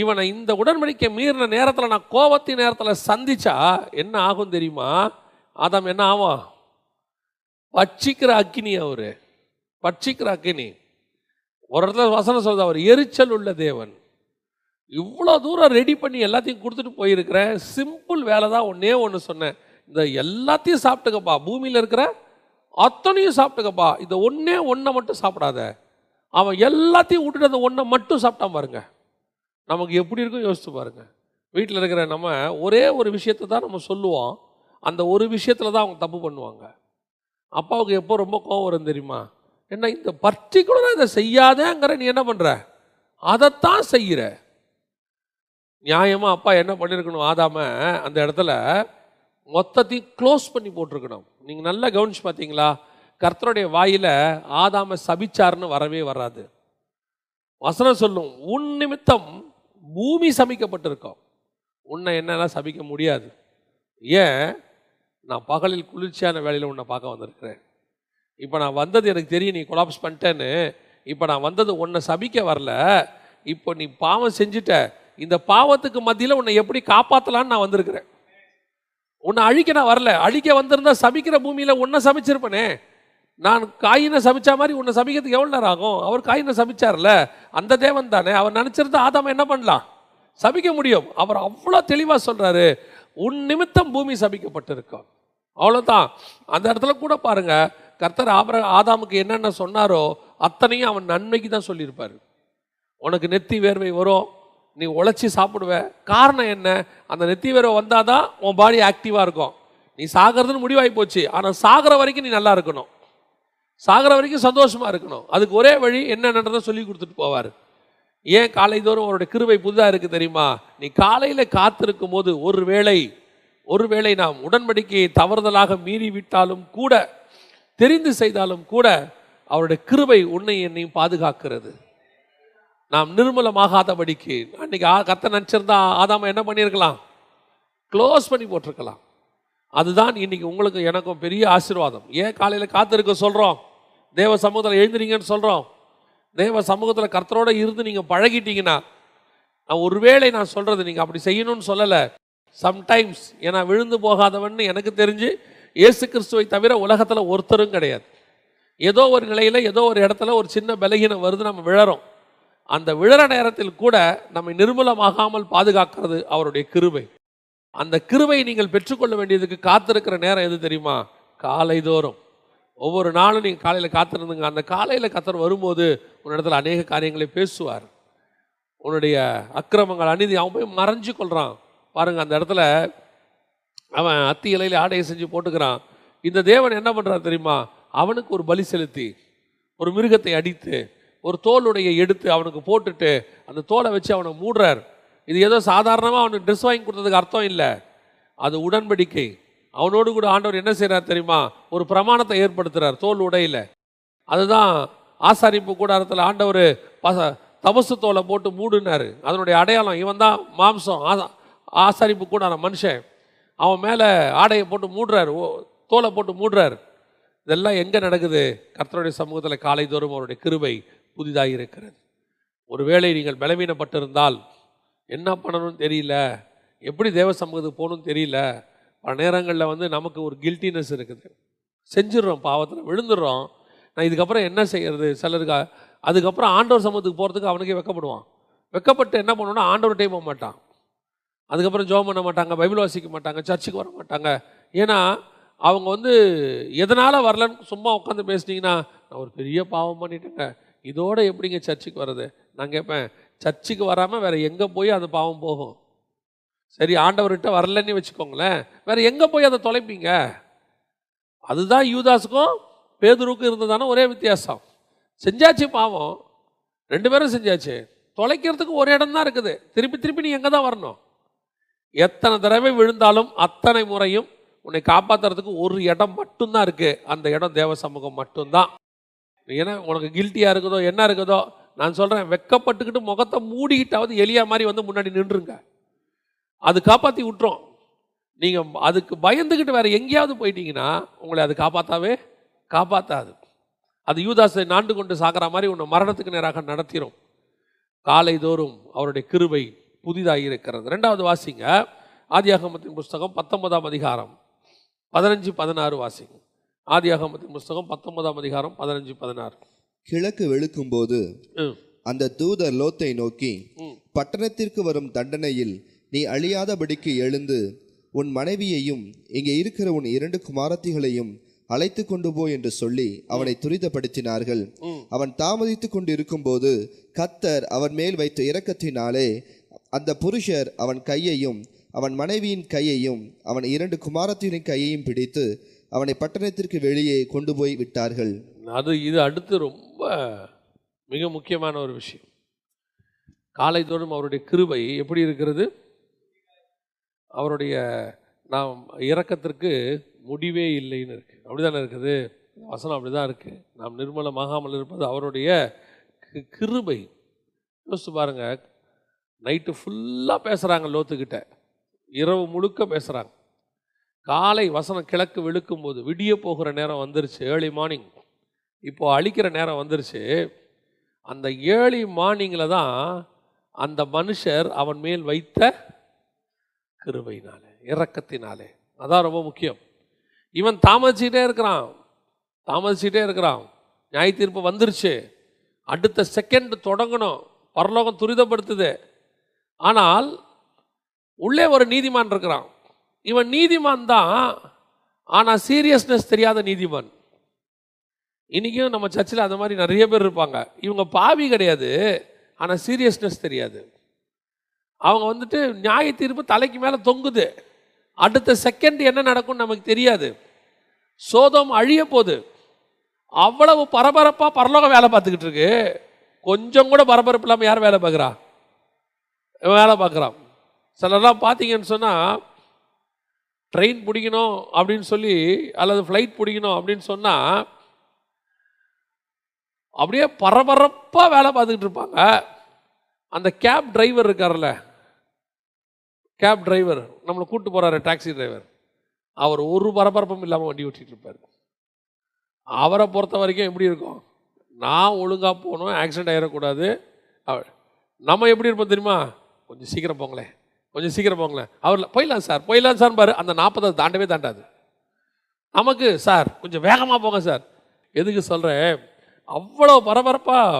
இவனை இந்த உடன்படிக்கை மீறின நேரத்தில் நான் கோபத்தின் நேரத்தில் சந்திச்சா என்ன ஆகும் தெரியுமா ஆதாம் என்ன ஆவா பட்சிக்கிற அக்னி அவர் பட்சிக்கிற அக்னி ஒரு இடத்துல வசனம் சொல்லுது அவர் எரிச்சல் உள்ள தேவன் இவ்வளோ தூரம் ரெடி பண்ணி எல்லாத்தையும் கொடுத்துட்டு போயிருக்கிறேன் சிம்பிள் வேலை தான் ஒன்றே ஒன்று சொன்னேன் இந்த எல்லாத்தையும் சாப்பிட்டுக்கப்பா பூமியில் இருக்கிற அத்தனையும் சாப்பிட்டுக்கப்பா இந்த ஒன்றே ஒன்றை மட்டும் சாப்பிடாத அவன் எல்லாத்தையும் விட்டுட்டு அந்த ஒன்றை மட்டும் சாப்பிட்டான் பாருங்க நமக்கு எப்படி இருக்கும் யோசித்து பாருங்க வீட்டில் இருக்கிற நம்ம ஒரே ஒரு விஷயத்தை தான் நம்ம சொல்லுவோம் அந்த ஒரு விஷயத்தில் தான் அவங்க தப்பு பண்ணுவாங்க அப்பாவுக்கு எப்போ ரொம்ப கோவம் வரும் தெரியுமா என்ன இந்த பர்டிகுலராக இதை செய்யாதேங்கிற நீ என்ன பண்ணுற அதைத்தான் செய்கிற நியாயமாக அப்பா என்ன பண்ணியிருக்கணும் ஆதாம அந்த இடத்துல மொத்தத்தையும் க்ளோஸ் பண்ணி போட்டிருக்கணும் நீங்கள் நல்லா கவனிச்சு பார்த்தீங்களா கர்த்தருடைய வாயில் ஆதாம சபிச்சார்னு வரவே வராது வசனம் சொல்லும் உன் நிமித்தம் பூமி சபிக்கப்பட்டிருக்கோம் உன்னை என்னென்னா சபிக்க முடியாது ஏன் நான் பகலில் குளிர்ச்சியான வேலையில் உன்னை பார்க்க வந்திருக்கிறேன் இப்போ நான் வந்தது எனக்கு தெரியும் நீ கொலாப்ஸ் பண்ணிட்டேன்னு இப்போ நான் வந்தது உன்னை சபிக்க வரல இப்போ நீ பாவம் செஞ்சுட்ட இந்த பாவத்துக்கு மத்தியில் உன்னை எப்படி காப்பாற்றலான்னு நான் வந்திருக்கிறேன் உன்னை அழிக்க நான் வரல அழிக்க வந்திருந்தா சமைக்கிற பூமியில் உன்னை சமைச்சிருப்பனே நான் காயினை சமைச்சா மாதிரி உன்னை சமைக்கிறதுக்கு எவ்வளோ நேரம் ஆகும் அவர் காயினை சமைச்சார்ல அந்த தேவன் தானே அவர் நினச்சிருந்தா ஆதாம என்ன பண்ணலாம் சபிக்க முடியும் அவர் அவ்வளோ தெளிவாக சொல்கிறாரு உன் நிமித்தம் பூமி சபிக்கப்பட்டிருக்கும் அவ்வளோதான் அந்த இடத்துல கூட பாருங்க கர்த்தர் ஆபர ஆதாமுக்கு என்னென்ன சொன்னாரோ அத்தனையும் அவன் நன்மைக்கு தான் சொல்லியிருப்பார் உனக்கு நெத்தி வேர்வை வரும் நீ உழைச்சி சாப்பிடுவ காரணம் என்ன அந்த நெத்தி வேற வந்தால் தான் உன் பாடி ஆக்டிவாக இருக்கும் நீ சாகிறதுன்னு முடிவாகி போச்சு ஆனால் சாகிற வரைக்கும் நீ நல்லா இருக்கணும் சாகிற வரைக்கும் சந்தோஷமாக இருக்கணும் அதுக்கு ஒரே வழி என்னன்றதை சொல்லி கொடுத்துட்டு போவார் ஏன் காலை தோறும் அவருடைய கிருவை புதுதாக இருக்குது தெரியுமா நீ காலையில் காத்திருக்கும் போது ஒரு வேளை ஒருவேளை நாம் உடன்படிக்கையை தவறுதலாக மீறி விட்டாலும் கூட தெரிந்து செய்தாலும் கூட அவருடைய கிருபை உன்னை என்னையும் பாதுகாக்கிறது நாம் நிர்மூலமாகாதபடிக்கு அன்றைக்கி கத்த நினச்சிருந்தா ஆதாம என்ன பண்ணியிருக்கலாம் க்ளோஸ் பண்ணி போட்டிருக்கலாம் அதுதான் இன்னைக்கு உங்களுக்கு எனக்கும் பெரிய ஆசீர்வாதம் ஏன் காலையில் காத்திருக்க சொல்கிறோம் தேவ சமூகத்தில் எழுந்திரிங்கன்னு சொல்கிறோம் தேவ சமூகத்தில் கர்த்தரோடு இருந்து நீங்கள் பழகிட்டீங்கன்னா நான் ஒருவேளை நான் சொல்கிறது நீங்கள் அப்படி செய்யணும்னு சொல்லலை சம்டைம்ஸ் ஏன்னா விழுந்து போகாதவன் எனக்கு தெரிஞ்சு இயேசு கிறிஸ்துவை தவிர உலகத்தில் ஒருத்தரும் கிடையாது ஏதோ ஒரு நிலையில் ஏதோ ஒரு இடத்துல ஒரு சின்ன பலகீனம் வருது நம்ம விழறோம் அந்த விழற நேரத்தில் கூட நம்மை நிர்மூலமாகாமல் பாதுகாக்கிறது அவருடைய கிருபை அந்த கிருபை நீங்கள் பெற்றுக்கொள்ள வேண்டியதுக்கு காத்திருக்கிற நேரம் எது தெரியுமா காலை தோறும் ஒவ்வொரு நாளும் நீங்கள் காலையில் காத்திருந்துங்க அந்த காலையில் கத்தர் வரும்போது உன்னிடத்தில் அநேக காரியங்களை பேசுவார் உன்னுடைய அக்கிரமங்கள் அநீதி அவன் போய் மறைஞ்சு கொள்கிறான் பாருங்கள் அந்த இடத்துல அவன் அத்தி இலையில் ஆடையை செஞ்சு போட்டுக்கிறான் இந்த தேவன் என்ன பண்ணுறான் தெரியுமா அவனுக்கு ஒரு பலி செலுத்தி ஒரு மிருகத்தை அடித்து ஒரு தோலுடைய எடுத்து அவனுக்கு போட்டுட்டு அந்த தோலை வச்சு அவனை மூடுறார் இது ஏதோ சாதாரணமாக அவனுக்கு ட்ரெஸ் வாங்கி கொடுத்ததுக்கு அர்த்தம் இல்லை அது உடன்படிக்கை அவனோடு கூட ஆண்டவர் என்ன செய்கிறார் தெரியுமா ஒரு பிரமாணத்தை ஏற்படுத்துகிறார் தோல் உடையில் அதுதான் ஆசாரிப்பு கூடாரத்தில் ஆண்டவர் பச தபசு தோலை போட்டு மூடுனார் அதனுடைய அடையாளம் இவன் தான் மாம்சம் ஆசாரிப்பு கூடாரம் மனுஷன் அவன் மேலே ஆடையை போட்டு மூடுறார் தோலை போட்டு மூடுறார் இதெல்லாம் எங்கே நடக்குது கர்த்தருடைய சமூகத்தில் காலை தோறும் அவருடைய கிருபை புதிதாக இருக்கிறது ஒருவேளை நீங்கள் பலவீனப்பட்டிருந்தால் என்ன பண்ணணும்னு தெரியல எப்படி தேவ சமூகத்துக்கு போகணும்னு தெரியல பல நேரங்களில் வந்து நமக்கு ஒரு கில்ட்டினஸ் இருக்குது செஞ்சிடறோம் பாவத்தில் விழுந்துடுறோம் நான் இதுக்கப்புறம் என்ன செய்கிறது சிலருக்கு அதுக்கப்புறம் ஆண்டவர் சமூகத்துக்கு போகிறதுக்கு அவனுக்கே வெக்கப்படுவான் வெக்கப்பட்டு என்ன பண்ணுவோன்னா ஆண்டவர் போக மாட்டான் அதுக்கப்புறம் ஜோம் பண்ண மாட்டாங்க பைபிள் வாசிக்க மாட்டாங்க சர்ச்சுக்கு வர மாட்டாங்க ஏன்னா அவங்க வந்து எதனால் வரலன்னு சும்மா உட்காந்து பேசினீங்கன்னா நான் ஒரு பெரிய பாவம் பண்ணிட்டேங்க இதோடு எப்படிங்க சர்ச்சுக்கு வர்றது நான் கேட்பேன் சர்ச்சுக்கு வராமல் வேறு எங்கே போய் அது பாவம் போகும் சரி ஆண்டவர்கிட்ட வரலன்னு வச்சுக்கோங்களேன் வேறு எங்கே போய் அதை தொலைப்பீங்க அதுதான் யூதாஸுக்கும் பேதுருக்கும் இருந்ததானே ஒரே வித்தியாசம் செஞ்சாச்சு பாவம் ரெண்டு பேரும் செஞ்சாச்சு தொலைக்கிறதுக்கு ஒரு இடம் தான் இருக்குது திருப்பி திருப்பி நீ எங்கே தான் வரணும் எத்தனை தடவை விழுந்தாலும் அத்தனை முறையும் உன்னை காப்பாற்றுறதுக்கு ஒரு இடம் மட்டும்தான் இருக்குது அந்த இடம் தேவ சமூகம் மட்டும்தான் ஏன்னா உனக்கு கில்ட்டியாக இருக்குதோ என்ன இருக்குதோ நான் சொல்கிறேன் வெக்கப்பட்டுக்கிட்டு முகத்தை மூடிக்கிட்டாவது எலியா மாதிரி வந்து முன்னாடி நின்றுங்க அது காப்பாற்றி விட்டுரும் நீங்கள் அதுக்கு பயந்துக்கிட்டு வேறு எங்கேயாவது போயிட்டீங்கன்னா உங்களை அது காப்பாற்றாவே காப்பாற்றாது அது யூதாசை நாண்டு கொண்டு சாகிற மாதிரி உன்னை மரணத்துக்கு நேராக நடத்திடும் காலை தோறும் அவருடைய கிருவை புதிதாக இருக்கிறது ரெண்டாவது வாசிங்க ஆதியாகமத்தின் புஸ்தகம் பத்தொன்பதாம் அதிகாரம் பதினஞ்சு பதினாறு வாசிங்க ஆதியாகமத்தின் புஸ்தகம் பத்தொன்பதாம்
அதிகாரம் பதினஞ்சு பதினாறு கிழக்கு வெளுக்கும் போது அந்த தூதர் லோத்தை நோக்கி பட்டணத்திற்கு வரும் தண்டனையில் நீ அழியாதபடிக்கு எழுந்து உன் மனைவியையும் இங்கே இருக்கிற உன் இரண்டு குமாரத்திகளையும் அழைத்து கொண்டு போ என்று சொல்லி அவனை துரிதப்படுத்தினார்கள் அவன் தாமதித்து கொண்டு இருக்கும்போது கத்தர் அவன் மேல் வைத்த இரக்கத்தினாலே அந்த புருஷர் அவன் கையையும் அவன் மனைவியின் கையையும் அவன் இரண்டு குமாரத்தினின் கையையும் பிடித்து அவனை பட்டணத்திற்கு வெளியே கொண்டு போய் விட்டார்கள்
அது இது அடுத்து ரொம்ப மிக முக்கியமான ஒரு விஷயம் காலை தோறும் அவருடைய கிருபை எப்படி இருக்கிறது அவருடைய நாம் இறக்கத்திற்கு முடிவே இல்லைன்னு இருக்குது அப்படிதானே இருக்குது வசனம் அப்படி தான் இருக்குது நாம் நிர்மலமாகாமல் இருப்பது அவருடைய கிருபை யோசிச்சு பாருங்கள் நைட்டு ஃபுல்லாக பேசுகிறாங்க லோத்துக்கிட்ட இரவு முழுக்க பேசுகிறாங்க காலை வசனம் கிழக்கு விழுக்கும் போது விடிய போகிற நேரம் வந்துருச்சு ஏர்லி மார்னிங் இப்போது அழிக்கிற நேரம் வந்துருச்சு அந்த ஏர்லி மார்னிங்கில் தான் அந்த மனுஷர் அவன் மேல் வைத்த கிருபையினாலே இறக்கத்தினாலே அதான் ரொம்ப முக்கியம் இவன் தாமதிச்சிக்கிட்டே இருக்கிறான் தாமதிச்சிக்கிட்டே இருக்கிறான் நியாய தீர்ப்பு வந்துருச்சு அடுத்த செகண்ட் தொடங்கணும் பரலோகம் துரிதப்படுத்துது ஆனால் உள்ளே ஒரு நீதிமான் இருக்கிறான் இவன் நீதிமான் தான் ஆனால் சீரியஸ்னஸ் தெரியாத நீதிமான் இன்றைக்கும் நம்ம சர்ச்சில் அந்த மாதிரி நிறைய பேர் இருப்பாங்க இவங்க பாவி கிடையாது ஆனால் சீரியஸ்னஸ் தெரியாது அவங்க வந்துட்டு நியாய தீர்ப்பு தலைக்கு மேலே தொங்குது அடுத்த செகண்ட் என்ன நடக்கும்னு நமக்கு தெரியாது சோதம் அழிய போகுது அவ்வளவு பரபரப்பாக பரலோகம் வேலை பார்த்துக்கிட்டு இருக்கு கொஞ்சம் கூட பரபரப்பு இல்லாமல் யார் வேலை பார்க்குறா வேலை பார்க்குறான் சிலர்லாம் பார்த்தீங்கன்னு சொன்னால் ட்ரெயின் பிடிக்கணும் அப்படின்னு சொல்லி அல்லது ஃப்ளைட் பிடிக்கணும் அப்படின்னு சொன்னால் அப்படியே பரபரப்பாக வேலை பார்த்துக்கிட்டு இருப்பாங்க அந்த கேப் டிரைவர் இருக்கார்ல கேப் டிரைவர் நம்மளை கூப்பிட்டு போகிறாரு டாக்ஸி டிரைவர் அவர் ஒரு பரபரப்பும் இல்லாமல் வண்டி ஓட்டிகிட்டு இருப்பார் அவரை பொறுத்த வரைக்கும் எப்படி இருக்கும் நான் ஒழுங்காக போகணும் ஆக்சிடென்ட் ஆகிடக்கூடாது நம்ம எப்படி இருப்போம் தெரியுமா கொஞ்சம் சீக்கிரம் போங்களேன் கொஞ்சம் சீக்கிரம் போங்களேன் அவர் போயிடலாம் சார் போயிடலாம் சார் பாரு அந்த நாற்பதாவது தாண்டவே தாண்டாது நமக்கு சார் கொஞ்சம் வேகமாக போங்க சார் எதுக்கு சொல்கிறேன் அவ்வளோ பரபரப்பாக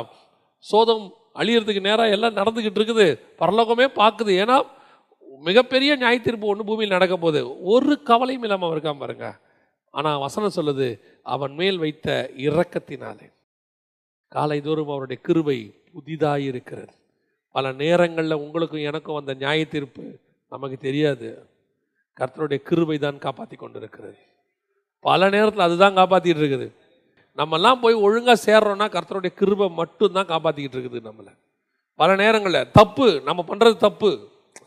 சோதம் அழியறதுக்கு நேராக எல்லாம் நடந்துக்கிட்டு இருக்குது பரலோகமே பார்க்குது ஏன்னா மிகப்பெரிய நியாய தீர்ப்பு ஒன்று பூமியில் நடக்க போகுது ஒரு கவலையும் இல்லாமல் இருக்காம பாருங்க ஆனால் வசனம் சொல்லுது அவன் மேல் வைத்த இறக்கத்தினாலே காலை தோறும் அவருடைய கிருபை புதிதாக இருக்கிறது பல நேரங்களில் உங்களுக்கும் எனக்கும் வந்த நியாய தீர்ப்பு நமக்கு தெரியாது கர்த்தருடைய கிருபை தான் காப்பாற்றி கொண்டு இருக்கிறது பல நேரத்தில் அதுதான் காப்பாற்றிட்டு இருக்குது நம்மெல்லாம் போய் ஒழுங்காக சேர்றோன்னா கர்த்தருடைய கிருபை மட்டும்தான் காப்பாற்றிக்கிட்டு இருக்குது நம்மளை பல நேரங்களில் தப்பு நம்ம பண்ணுறது தப்பு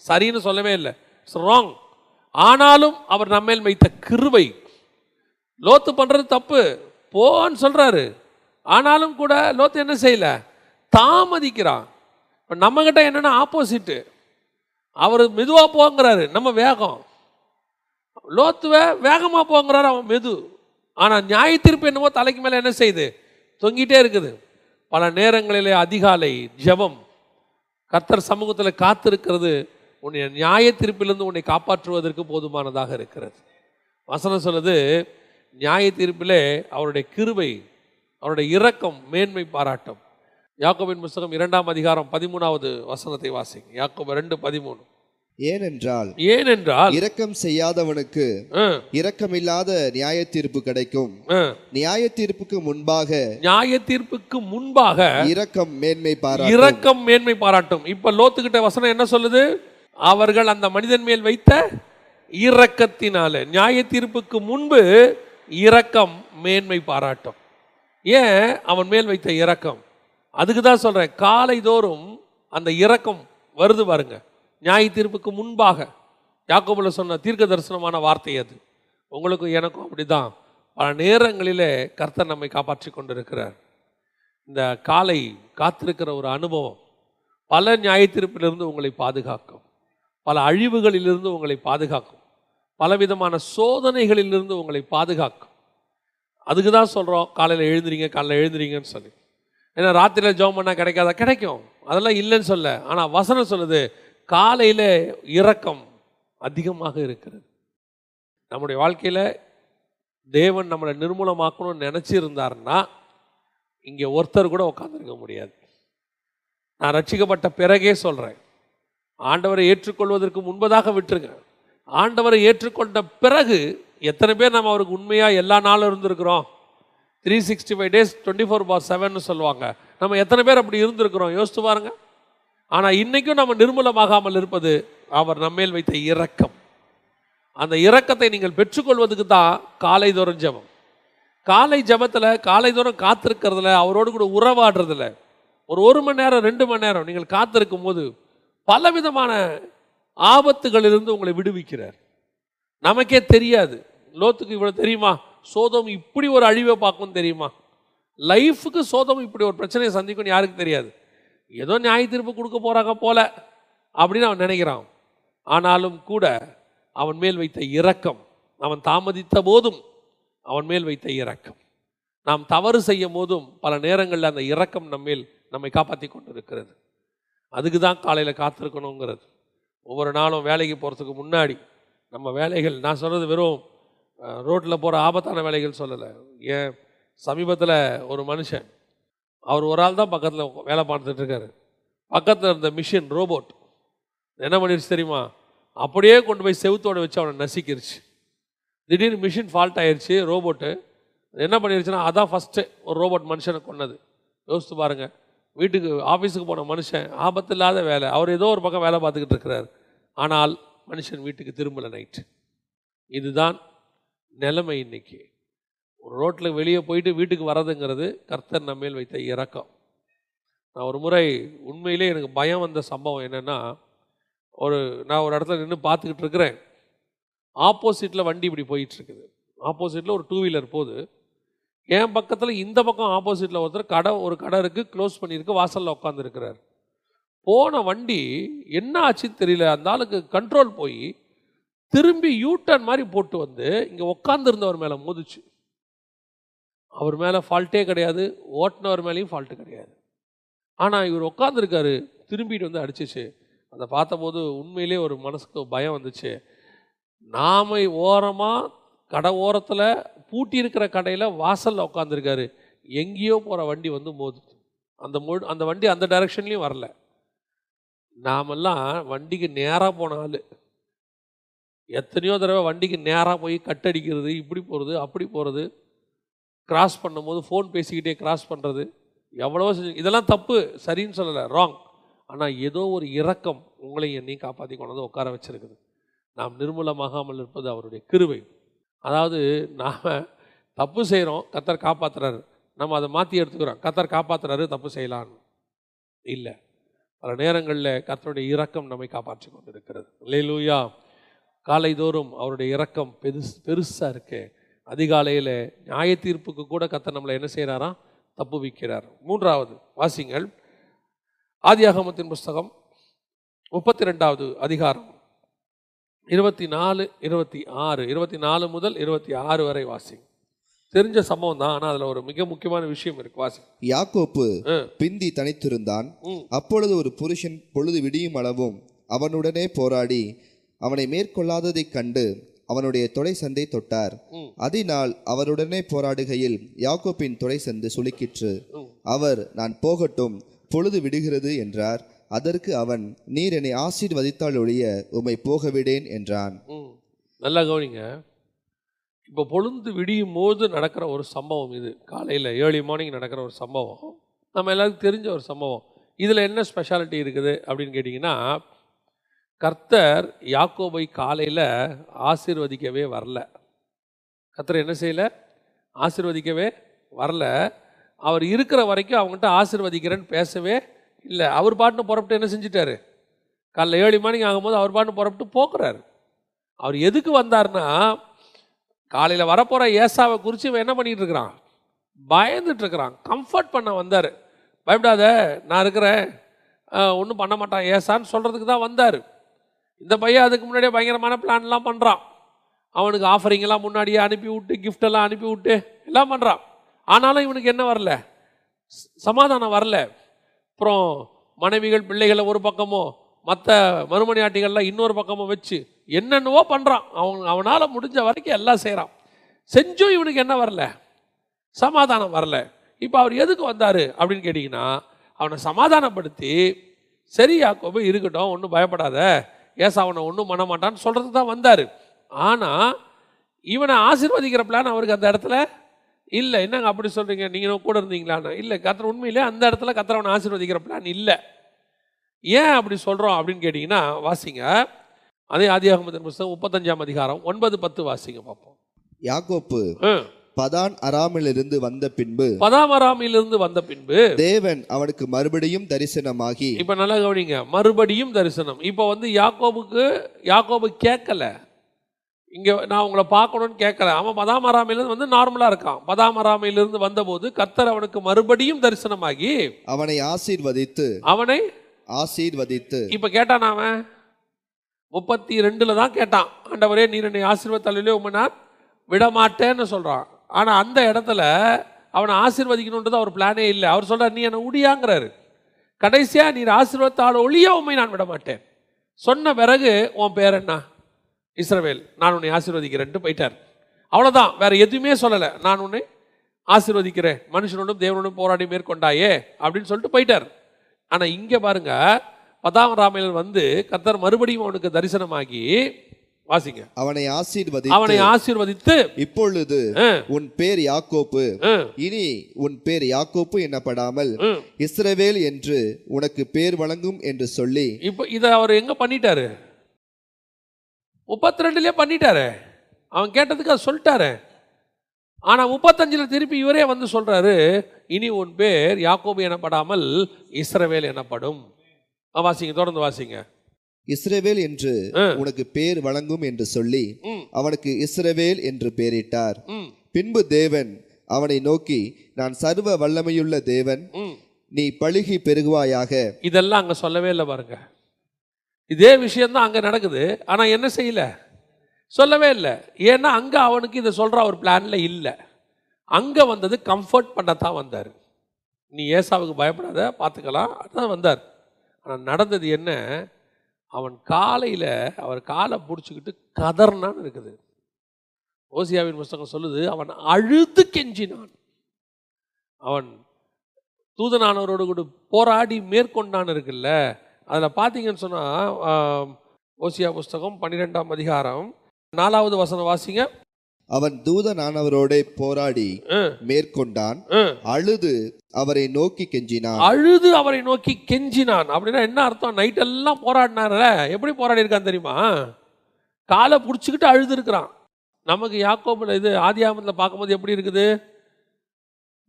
சரின்னு சொல்லவே இல்லை இட்ஸ் ராங் ஆனாலும் அவர் நம்மேல் வைத்த கிருவை லோத்து பண்ணுறது தப்பு போன்னு சொல்கிறாரு ஆனாலும் கூட லோத்து என்ன செய்யலை தாமதிக்கிறான் இப்போ நம்மக்கிட்ட என்னென்னா ஆப்போசிட்டு அவர் மெதுவாக போங்கிறாரு நம்ம வேகம் லோத்துவ வேகமாக போங்கிறாரு அவன் மெது ஆனால் நியாய தீர்ப்பு என்னமோ தலைக்கு மேலே என்ன செய்யுது தொங்கிட்டே இருக்குது பல நேரங்களிலே அதிகாலை ஜபம் கர்த்தர் சமூகத்தில் காத்திருக்கிறது உன்னை நியாய தீர்ப்பிலிருந்து உன்னை காப்பாற்றுவதற்கு போதுமானதாக இருக்கிறது வசனம் சொல்லுது நியாய தீர்ப்பிலே அவருடைய கிருவை அவருடைய இரக்கம் மேன்மை பாராட்டம் யாக்கோபின் புஸ்தகம் இரண்டாம் அதிகாரம் பதிமூணாவது வசனத்தை வாசிங்க யாக்கோபு ரெண்டு பதிமூணு
ஏனென்றால்
ஏனென்றால் இரக்கம்
செய்யாதவனுக்கு இரக்கமில்லாத நியாய தீர்ப்பு கிடைக்கும் நியாய தீர்ப்புக்கு
முன்பாக நியாய தீர்ப்புக்கு முன்பாக
இரக்கம்
மேன்மை பாராட்டும் இரக்கம் மேன்மை பாராட்டும் இப்ப லோத்துக்கிட்ட வசனம் என்ன சொல்லுது அவர்கள் அந்த மனிதன் மேல் வைத்த இரக்கத்தினால நியாய தீர்ப்புக்கு முன்பு இரக்கம் மேன்மை பாராட்டும் ஏன் அவன் மேல் வைத்த இரக்கம் அதுக்கு தான் சொல்கிறேன் காலை தோறும் அந்த இரக்கம் வருது பாருங்க நியாய தீர்ப்புக்கு முன்பாக யாக்கோபில் சொன்ன தீர்க்க தரிசனமான வார்த்தை அது உங்களுக்கும் எனக்கும் அப்படி தான் பல நேரங்களிலே கர்த்தர் நம்மை காப்பாற்றி கொண்டிருக்கிறார் இந்த காலை காத்திருக்கிற ஒரு அனுபவம் பல நியாய தீர்ப்பிலிருந்து உங்களை பாதுகாக்கும் பல அழிவுகளிலிருந்து உங்களை பாதுகாக்கும் பலவிதமான சோதனைகளிலிருந்து உங்களை பாதுகாக்கும் அதுக்கு தான் சொல்கிறோம் காலையில் எழுந்துறீங்க காலையில் எழுந்துறீங்கன்னு சொல்லி ஏன்னா ராத்திரியில் ஜோம் பண்ணால் கிடைக்காதா கிடைக்கும் அதெல்லாம் இல்லைன்னு சொல்ல ஆனால் வசனம் சொல்லுது காலையில் இரக்கம் அதிகமாக இருக்கிறது நம்முடைய வாழ்க்கையில் தேவன் நம்மளை நிர்மூலமாக்கணும்னு நினச்சிருந்தாருன்னா இங்கே ஒருத்தர் கூட உட்காந்துருக்க முடியாது நான் ரட்சிக்கப்பட்ட பிறகே சொல்கிறேன் ஆண்டவரை ஏற்றுக்கொள்வதற்கு முன்பதாக விட்டுருங்க ஆண்டவரை ஏற்றுக்கொண்ட பிறகு எத்தனை பேர் நம்ம அவருக்கு உண்மையாக எல்லா நாளும் இருந்திருக்கிறோம் three sixty five days twenty four by seven சொல்லுவாங்க நம்ம எத்தனை பேர் அப்படி இருந்திருக்கிறோம் யோசித்து பாருங்க ஆனால் இன்றைக்கும் நம்ம நிர்மூலமாகாமல் இருப்பது அவர் நம்மேல் வைத்த இரக்கம் அந்த இரக்கத்தை நீங்கள் பெற்றுக்கொள்வதுக்கு தான் காலை தோறும் ஜபம் காலை ஜபத்தில் காலை தோறும் காத்திருக்கிறதுல அவரோடு கூட உறவாடுறதில் ஒரு ஒரு மணி நேரம் ரெண்டு மணி நேரம் நீங்கள் காத்திருக்கும் போது பலவிதமான ஆபத்துகளிலிருந்து உங்களை விடுவிக்கிறார் நமக்கே தெரியாது லோத்துக்கு இவ்வளோ தெரியுமா சோதம் இப்படி ஒரு அழிவை பார்க்கும் தெரியுமா லைஃபுக்கு சோதம் இப்படி ஒரு பிரச்சனையை சந்திக்கும்னு யாருக்கு தெரியாது ஏதோ நியாய தீர்ப்பு கொடுக்க போகிறாங்க போல அப்படின்னு அவன் நினைக்கிறான் ஆனாலும் கூட அவன் மேல் வைத்த இரக்கம் அவன் தாமதித்த போதும் அவன் மேல் வைத்த இரக்கம் நாம் தவறு செய்யும் போதும் பல நேரங்களில் அந்த இரக்கம் நம்மேல் நம்மை காப்பாற்றி கொண்டு இருக்கிறது அதுக்கு தான் காலையில் காத்திருக்கணுங்கிறது ஒவ்வொரு நாளும் வேலைக்கு போகிறதுக்கு முன்னாடி நம்ம வேலைகள் நான் சொல்கிறது வெறும் ரோட்டில் போகிற ஆபத்தான வேலைகள் சொல்லலை ஏன் சமீபத்தில் ஒரு மனுஷன் அவர் ஒரு ஆள் தான் பக்கத்தில் வேலை பார்த்துட்ருக்காரு பக்கத்தில் இருந்த மிஷின் ரோபோட் என்ன பண்ணிருச்சு தெரியுமா அப்படியே கொண்டு போய் செவுத்தோடு வச்சு அவனை நசிக்கிருச்சு திடீர்னு மிஷின் ஃபால்ட் ஆயிடுச்சு ரோபோட்டு என்ன பண்ணிருச்சுன்னா அதான் ஃபஸ்ட்டு ஒரு ரோபோட் மனுஷனை கொண்டது யோசித்து பாருங்கள் வீட்டுக்கு ஆஃபீஸுக்கு போன மனுஷன் ஆபத்து இல்லாத வேலை அவர் ஏதோ ஒரு பக்கம் வேலை பார்த்துக்கிட்டு இருக்கிறார் ஆனால் மனுஷன் வீட்டுக்கு திரும்பலை நைட்டு இதுதான் நிலைமை இன்னைக்கு ஒரு ரோட்டில் வெளியே போயிட்டு வீட்டுக்கு வரதுங்கிறது கர்த்தர் நம்மேல் வைத்த இறக்கம் நான் ஒரு முறை உண்மையிலே எனக்கு பயம் வந்த சம்பவம் என்னென்னா ஒரு நான் ஒரு இடத்துல நின்று பார்த்துக்கிட்டு இருக்கிறேன் ஆப்போசிட்டில் வண்டி இப்படி போயிட்டுருக்குது ஆப்போசிட்டில் ஒரு டூ வீலர் போகுது என் பக்கத்தில் இந்த பக்கம் ஆப்போசிட்டில் ஒருத்தர் கடை ஒரு கடை இருக்குது க்ளோஸ் பண்ணியிருக்கு வாசலில் உட்காந்துருக்கிறார் போன வண்டி என்ன ஆச்சுன்னு தெரியல அந்த ஆளுக்கு கண்ட்ரோல் போய் திரும்பி யூட்டன் மாதிரி போட்டு வந்து இங்கே உட்காந்துருந்தவர் மேலே மோதிச்சு அவர் மேலே ஃபால்ட்டே கிடையாது ஓட்டினவர் மேலேயும் ஃபால்ட்டு கிடையாது ஆனால் இவர் உட்காந்துருக்காரு திரும்பிட்டு வந்து அடிச்சிச்சு அதை பார்த்தபோது உண்மையிலே ஒரு மனசுக்கு பயம் வந்துச்சு நாம ஓரமாக கடை ஓரத்தில் பூட்டி இருக்கிற கடையில் வாசலில் உட்காந்துருக்காரு எங்கேயோ போகிற வண்டி வந்து மோதுது அந்த மொ அந்த வண்டி அந்த டைரக்ஷன்லேயும் வரல நாமெல்லாம் வண்டிக்கு நேராக போன ஆள் எத்தனையோ தடவை வண்டிக்கு நேராக போய் கட்டடிக்கிறது இப்படி போகிறது அப்படி போகிறது கிராஸ் பண்ணும்போது ஃபோன் பேசிக்கிட்டே கிராஸ் பண்ணுறது எவ்வளவோ செஞ்சு இதெல்லாம் தப்பு சரின்னு சொல்லலை ராங் ஆனால் ஏதோ ஒரு இரக்கம் உங்களை என்னையும் காப்பாற்றி கொண்டு வந்து உட்கார வச்சுருக்குது நாம் நிர்மூலமாகாமல் இருப்பது அவருடைய கிருவை அதாவது நாம் தப்பு செய்கிறோம் கத்தர் காப்பாற்றுறாரு நம்ம அதை மாற்றி எடுத்துக்கிறோம் கத்தர் காப்பாற்றுறாரு தப்பு செய்யலான்னு இல்லை பல நேரங்களில் கத்தருடைய இரக்கம் நம்மை காப்பாற்றி கொண்டு இருக்கிறது லே லூயா காலைதோறும் அவருடைய இறக்கம் பெருசு பெருசாக இருக்கு அதிகாலையில் நியாய தீர்ப்புக்கு கூட கத்த நம்மளை என்ன செய்கிறாராம் வைக்கிறார் மூன்றாவது வாசிங்கள் ஆதியாகமத்தின் புஸ்தகம் முப்பத்தி ரெண்டாவது அதிகாரம் இருபத்தி நாலு இருபத்தி ஆறு இருபத்தி நாலு முதல் இருபத்தி ஆறு வரை வாசி தெரிஞ்ச சம்பவம் தான் ஆனா அதுல ஒரு மிக முக்கியமான விஷயம் இருக்கு வாசி யாக்கோப்பு பிந்தி தனித்திருந்தான்
அப்பொழுது
ஒரு புருஷன் பொழுது விடியும்
அளவும் அவனுடனே போராடி அவனை மேற்கொள்ளாததைக் கண்டு அவனுடைய தொலை சந்தை தொட்டார் அதனால் அவருடனே போராடுகையில் யாக்கோப்பின் தொலை சந்து சுளுக்கிற்று அவர் நான் போகட்டும் பொழுது விடுகிறது என்றார் அதற்கு அவன் நீர் என்னை ஆசீர்வதித்தால் ஒழிய உமை போக விடேன் என்றான்
நல்லா கவனிங்க இப்போ பொழுது விடியும் போது நடக்கிற ஒரு சம்பவம் இது காலையில் ஏர்லி மார்னிங் நடக்கிற ஒரு சம்பவம் நம்ம எல்லாருக்கும் தெரிஞ்ச ஒரு சம்பவம் இதில் என்ன ஸ்பெஷாலிட்டி இருக்குது அப்படின்னு கேட்டிங்கன்னா கர்த்தர் யாக்கோபை காலையில் ஆசிர்வதிக்கவே வரல கர்த்தர் என்ன செய்யலை ஆசிர்வதிக்கவே வரல அவர் இருக்கிற வரைக்கும் அவங்ககிட்ட ஆசிர்வதிக்கிறேன்னு பேசவே இல்லை அவர் பாட்டுன்னு புறப்பட்டு என்ன செஞ்சிட்டாரு காலைல ஏழு மணிக்கு ஆகும்போது அவர் பாட்டுன்னு புறப்பட்டு போக்குறாரு அவர் எதுக்கு வந்தார்னா காலையில் வரப்போகிற ஏசாவை குறித்து இவன் என்ன பண்ணிகிட்டு இருக்கிறான் பயந்துட்டு இருக்கிறான் கம்ஃபர்ட் பண்ண வந்தார் பயப்படாத நான் இருக்கிறேன் ஒன்றும் பண்ண மாட்டான் ஏசான்னு சொல்கிறதுக்கு தான் வந்தார் இந்த பையன் அதுக்கு முன்னாடியே பயங்கரமான பிளான்லாம் பண்ணுறான் அவனுக்கு ஆஃபரிங்கெல்லாம் முன்னாடியே அனுப்பி விட்டு கிஃப்டெல்லாம் அனுப்பி விட்டு எல்லாம் பண்ணுறான் ஆனாலும் இவனுக்கு என்ன வரல சமாதானம் வரல அப்புறம் மனைவிகள் பிள்ளைகளை ஒரு பக்கமோ மற்ற மறுமணியாட்டிகள்லாம் இன்னொரு பக்கமோ வச்சு என்னென்னவோ பண்ணுறான் அவன் அவனால் முடிஞ்ச வரைக்கும் எல்லாம் செய்கிறான் செஞ்சும் இவனுக்கு என்ன வரல சமாதானம் வரல இப்போ அவர் எதுக்கு வந்தார் அப்படின்னு கேட்டிங்கன்னா அவனை சமாதானப்படுத்தி சரியாக்கோபு இருக்கட்டும் ஒன்றும் பயப்படாத ஏசா அவனை ஒன்றும் பண்ண மாட்டான்னு சொல்கிறது தான் வந்தார் ஆனால் இவனை ஆசிர்வதிக்கிற பிளான் அவருக்கு அந்த இடத்துல இல்லை என்னங்க அப்படி சொல்கிறீங்க நீங்கள் கூட இருந்தீங்களான்னு இல்லை கத்திர உண்மையிலே அந்த இடத்துல கத்திரவனை ஆசிர்வதிக்கிற பிளான் இல்லை ஏன் அப்படி சொல்கிறோம் அப்படின்னு கேட்டிங்கன்னா வாசிங்க அதே ஆதியாகமத்தின் புஸ்தகம் முப்பத்தஞ்சாம் அதிகாரம் ஒன்பது பத்து வாசிங்க பார்ப்போம் யாக்கோப்பு பதான் அராமிலிருந்து வந்த பின்பு பதாம் அராமிலிருந்து வந்த பின்பு தேவன் அவனுக்கு மறுபடியும் தரிசனமாகி இப்ப நல்லா கவனிங்க மறுபடியும் தரிசனம் இப்ப வந்து யாக்கோபுக்கு யாக்கோபு கேட்கல இங்க நான் உங்களை பார்க்கணும்னு கேட்கல அவன் பதாம் அராமையிலிருந்து வந்து நார்மலா இருக்கான் பதாம் வந்த வந்தபோது கத்தர் அவனுக்கு மறுபடியும் தரிசனமாகி அவனை
ஆசீர்வதித்து
அவனை ஆசீர்வதித்து இப்ப கேட்டான் அவன் முப்பத்தி ரெண்டுல தான் கேட்டான் ஆண்டவரே நீர் என்னை ஆசீர்வத்தாலே உம விடமாட்டேன்னு சொல்றான் ஆனால் அந்த இடத்துல அவனை ஆசீர்வதிக்கணுன்றது அவர் பிளானே இல்லை அவர் சொல்கிறார் நீ என்னை உடியாங்கிறாரு கடைசியாக நீர் ஆசீர்வத்தால் ஒளிய உண்மை நான் விட மாட்டேன் சொன்ன பிறகு உன் பேர் என்ன இஸ்ரவேல் நான் உன்னை ஆசீர்வதிக்கிறேன்ட்டு போயிட்டார் அவ்வளோதான் வேறு எதுவுமே சொல்லலை நான் உன்னை ஆசீர்வதிக்கிறேன் மனுஷனோடும் தேவனோடும் போராடி மேற்கொண்டாயே அப்படின்னு சொல்லிட்டு போயிட்டார் ஆனால் இங்கே பாருங்கள் பதாம் ராமையன் வந்து கத்தர் மறுபடியும் அவனுக்கு தரிசனமாகி வாசிங்க அவனை ஆசீர்வதி அவனை ஆசீர்வதித்து இப்பொழுது
உன் பேர் யாக்கோப்பு இனி உன் பேர் யாக்கோப்பு எனப்படாமல் இஸ்ரவேல் என்று உனக்கு பேர் வழங்கும் என்று
சொல்லி இப்போ இதை அவர் எங்க பண்ணிட்டாரு முப்பத்தி ரெண்டுலயே பண்ணிட்டாரு அவன் கேட்டதுக்கு அதை சொல்லிட்டாரு ஆனால் முப்பத்தஞ்சில் திருப்பி இவரே வந்து சொல்கிறாரு இனி உன் பேர் யாக்கோபு எனப்படாமல் இஸ்ரவேல் எனப்படும் வாசிங்க தொடர்ந்து வாசிங்க
இஸ்ரவேல் என்று உனக்கு பேர் வழங்கும் என்று சொல்லி அவனுக்கு இஸ்ரவேல் என்று பெயரிட்டார் பின்பு தேவன் அவனை நோக்கி நான் சர்வ வல்லமையுள்ள தேவன் நீ பழுகி பெருகுவாயாக
இதெல்லாம் அங்க சொல்லவே இல்லை பாருங்க இதே விஷயம்தான் அங்க நடக்குது ஆனா என்ன செய்யல சொல்லவே இல்லை ஏன்னா அங்க அவனுக்கு இதை சொல்ற ஒரு பிளான்ல இல்லை அங்க வந்தது கம்ஃபர்ட் பண்ணத்தான் வந்தார் நீ ஏசாவுக்கு பயப்படாத பார்த்துக்கலாம் அதுதான் வந்தார் ஆனால் நடந்தது என்ன அவன் காலையில் அவர் காலை பிடிச்சிக்கிட்டு கதர்னான்னு இருக்குது ஓசியாவின் புஸ்தகம் சொல்லுது அவன் அழுது கெஞ்சினான் அவன் தூதனானவரோடு கூட போராடி மேற்கொண்டான் இருக்குல்ல அதில் பார்த்தீங்கன்னு சொன்னால் ஓசியா புஸ்தகம் பன்னிரெண்டாம் அதிகாரம் நாலாவது வசனம் வாசிங்க
அவன் தூதனானவரோட போராடி மேற்கொண்டான் அழுது அவரை நோக்கி கெஞ்சினான்
அழுது அவரை நோக்கி கெஞ்சினான் அப்படின்னா என்ன அர்த்தம் நைட் எல்லாம் போராடினார்ல எப்படி போராடி இருக்கான் தெரியுமா காலை பிடிச்சிக்கிட்டு அழுது இருக்கிறான் நமக்கு யாக்கோபில் இது ஆதி ஆமத்தில் பார்க்கும்போது எப்படி இருக்குது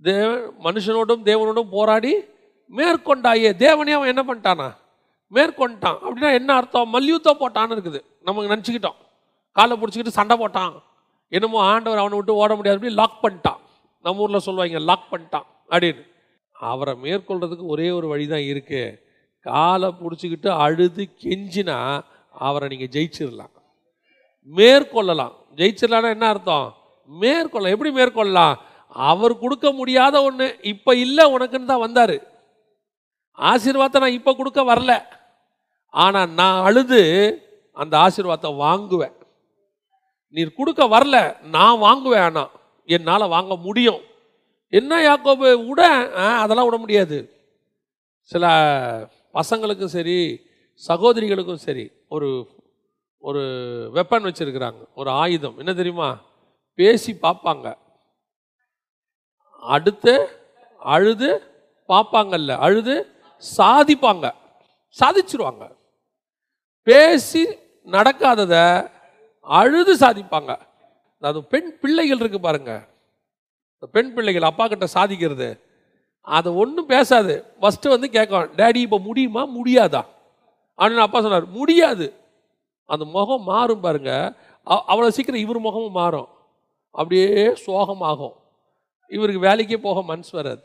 தேவன் மனுஷனோடும் தேவனோடும் போராடி மேற்கொண்டாயே தேவனே அவன் என்ன பண்ணிட்டானா மேற்கொண்டான் அப்படின்னா என்ன அர்த்தம் மல்யுத்தம் போட்டான்னு இருக்குது நமக்கு நினச்சிக்கிட்டோம் காலை பிடிச்சிக்கிட்டு சண்டை போட்டான் என்னமோ ஆண்டவர் அவனை விட்டு ஓட முடியாது அப்படி லாக் பண்ணிட்டான் நம்ம ஊரில் சொல்லுவாங்க லாக் பண்ணிட்டான் அப்படின்னு அவரை மேற்கொள்கிறதுக்கு ஒரே ஒரு வழி தான் இருக்குது காலை பிடிச்சிக்கிட்டு அழுது கெஞ்சினா அவரை நீங்கள் ஜெயிச்சிடலாம் மேற்கொள்ளலாம் ஜெயிச்சிடலான்னா என்ன அர்த்தம் மேற்கொள்ள எப்படி மேற்கொள்ளலாம் அவர் கொடுக்க முடியாத ஒன்று இப்போ இல்லை உனக்குன்னு தான் வந்தார் ஆசீர்வாதம் நான் இப்போ கொடுக்க வரல ஆனால் நான் அழுது அந்த ஆசீர்வாதத்தை வாங்குவேன் நீர் கொடுக்க வரல நான் வாங்குவேன் ஆனால் என்னால் வாங்க முடியும் என்ன யாக்கோபு விட அதெல்லாம் விட முடியாது சில பசங்களுக்கும் சரி சகோதரிகளுக்கும் சரி ஒரு ஒரு வெப்பன் வச்சுருக்கிறாங்க ஒரு ஆயுதம் என்ன தெரியுமா பேசி பார்ப்பாங்க அடுத்து அழுது பார்ப்பாங்கல்ல அழுது சாதிப்பாங்க சாதிச்சிருவாங்க பேசி நடக்காததை அழுது சாதிப்பாங்க அது பெண் பிள்ளைகள் இருக்குது பாருங்கள் பெண் பிள்ளைகள் அப்பா கிட்ட சாதிக்கிறது அதை ஒன்றும் பேசாது ஃபஸ்ட்டு வந்து கேட்கும் டேடி இப்போ முடியுமா முடியாதா ஆனால் அப்பா சொன்னார் முடியாது அந்த முகம் மாறும் பாருங்க அவ்வளோ சீக்கிரம் இவர் முகமும் மாறும் அப்படியே சோகமாகும் இவருக்கு வேலைக்கே போக மனசு வராது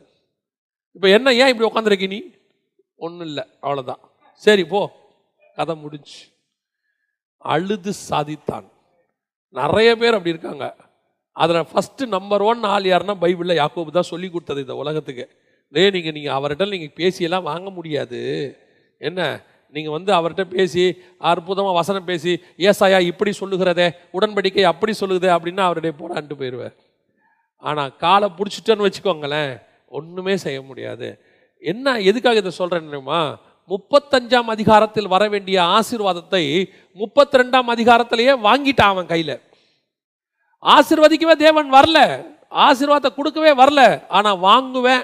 இப்போ என்ன ஏன் இப்படி உட்காந்துருக்கி நீ ஒன்றும் இல்லை அவ்வளோதான் சரி போ கதை முடிஞ்சு அழுது சாதித்தான் நிறைய பேர் அப்படி இருக்காங்க அதில் ஃபஸ்ட்டு நம்பர் ஒன் ஆள் யார்னா பைபிளில் யாக்கோபு தான் சொல்லி கொடுத்தது இந்த உலகத்துக்கு ரே நீங்கள் நீங்கள் அவர்கிட்ட நீங்கள் பேசியெல்லாம் வாங்க முடியாது என்ன நீங்கள் வந்து அவர்கிட்ட பேசி அற்புதமாக வசனம் பேசி ஏசாயா இப்படி சொல்லுகிறதே உடன்படிக்கை அப்படி சொல்லுதே அப்படின்னு அவருடைய போடான்ட்டு போயிடுவார் ஆனால் காலை பிடிச்சிட்டேன்னு வச்சுக்கோங்களேன் ஒன்றுமே செய்ய முடியாது என்ன எதுக்காக இதை சொல்கிறேன்னுமா முப்பத்தஞ்சாம் அதிகாரத்தில் வர வேண்டிய ஆசிர்வாதத்தை முப்பத்தி ரெண்டாம் அதிகாரத்திலேயே வாங்கிட்டான் அவன் கையில் ஆசிர்வதிக்கவே தேவன் வரல ஆசிர்வாதத்தை கொடுக்கவே வரல ஆனால் வாங்குவேன்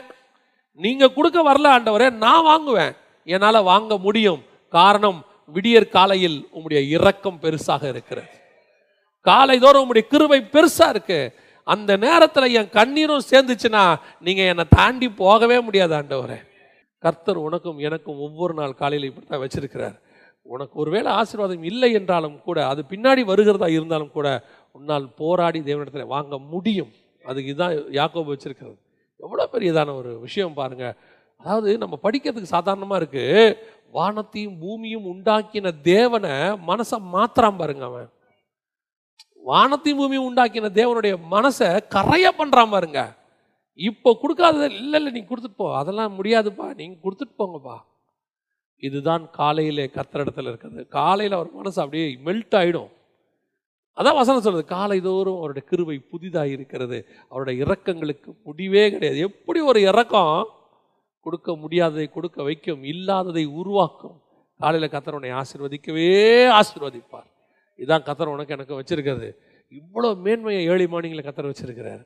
நீங்கள் கொடுக்க வரல ஆண்டவரே நான் வாங்குவேன் என்னால் வாங்க முடியும் காரணம் விடியற் காலையில் உங்களுடைய இரக்கம் பெருசாக இருக்கிறது காலை தோறும் உங்களுடைய கிருவை பெருசாக இருக்கு அந்த நேரத்தில் என் கண்ணீரும் சேர்ந்துச்சுன்னா நீங்கள் என்னை தாண்டி போகவே முடியாது ஆண்டவரே கர்த்தர் உனக்கும் எனக்கும் ஒவ்வொரு நாள் காலையில் இப்படி தான் வச்சிருக்கிறார் உனக்கு ஒருவேளை ஆசீர்வாதம் இல்லை என்றாலும் கூட அது பின்னாடி வருகிறதா இருந்தாலும் கூட உன்னால் போராடி தேவனிடத்தில் வாங்க முடியும் அதுக்கு இதுதான் யாக்கோபு வச்சிருக்கிறது எவ்வளோ பெரியதான ஒரு விஷயம் பாருங்கள் அதாவது நம்ம படிக்கிறதுக்கு சாதாரணமாக இருக்குது வானத்தையும் பூமியும் உண்டாக்கின தேவனை மனசை மாத்திரான் பாருங்க அவன் வானத்தையும் பூமியும் உண்டாக்கின தேவனுடைய மனசை கரைய பண்ணுறான் பாருங்க இப்போ கொடுக்காதது இல்லை இல்லை நீங்கள் கொடுத்துட்டு போ அதெல்லாம் முடியாதுப்பா நீங்கள் கொடுத்துட்டு போங்கப்பா இதுதான் காலையில் கத்திர இடத்துல இருக்குது காலையில் அவர் மனசு அப்படியே மெல்ட் ஆகிடும் அதான் வசனம் சொல்கிறது தோறும் அவருடைய கிருவை புதிதாக இருக்கிறது அவருடைய இறக்கங்களுக்கு முடிவே கிடையாது எப்படி ஒரு இறக்கம் கொடுக்க முடியாததை கொடுக்க வைக்கும் இல்லாததை உருவாக்கும் காலையில் கத்தர் உன்னை ஆசிர்வதிக்கவே ஆசிர்வதிப்பார் இதான் கத்தர் உனக்கு எனக்கு வச்சுருக்கிறது இவ்வளோ மேன்மையை ஏழை மாநிலங்களை கத்தர் வச்சுருக்கிறார்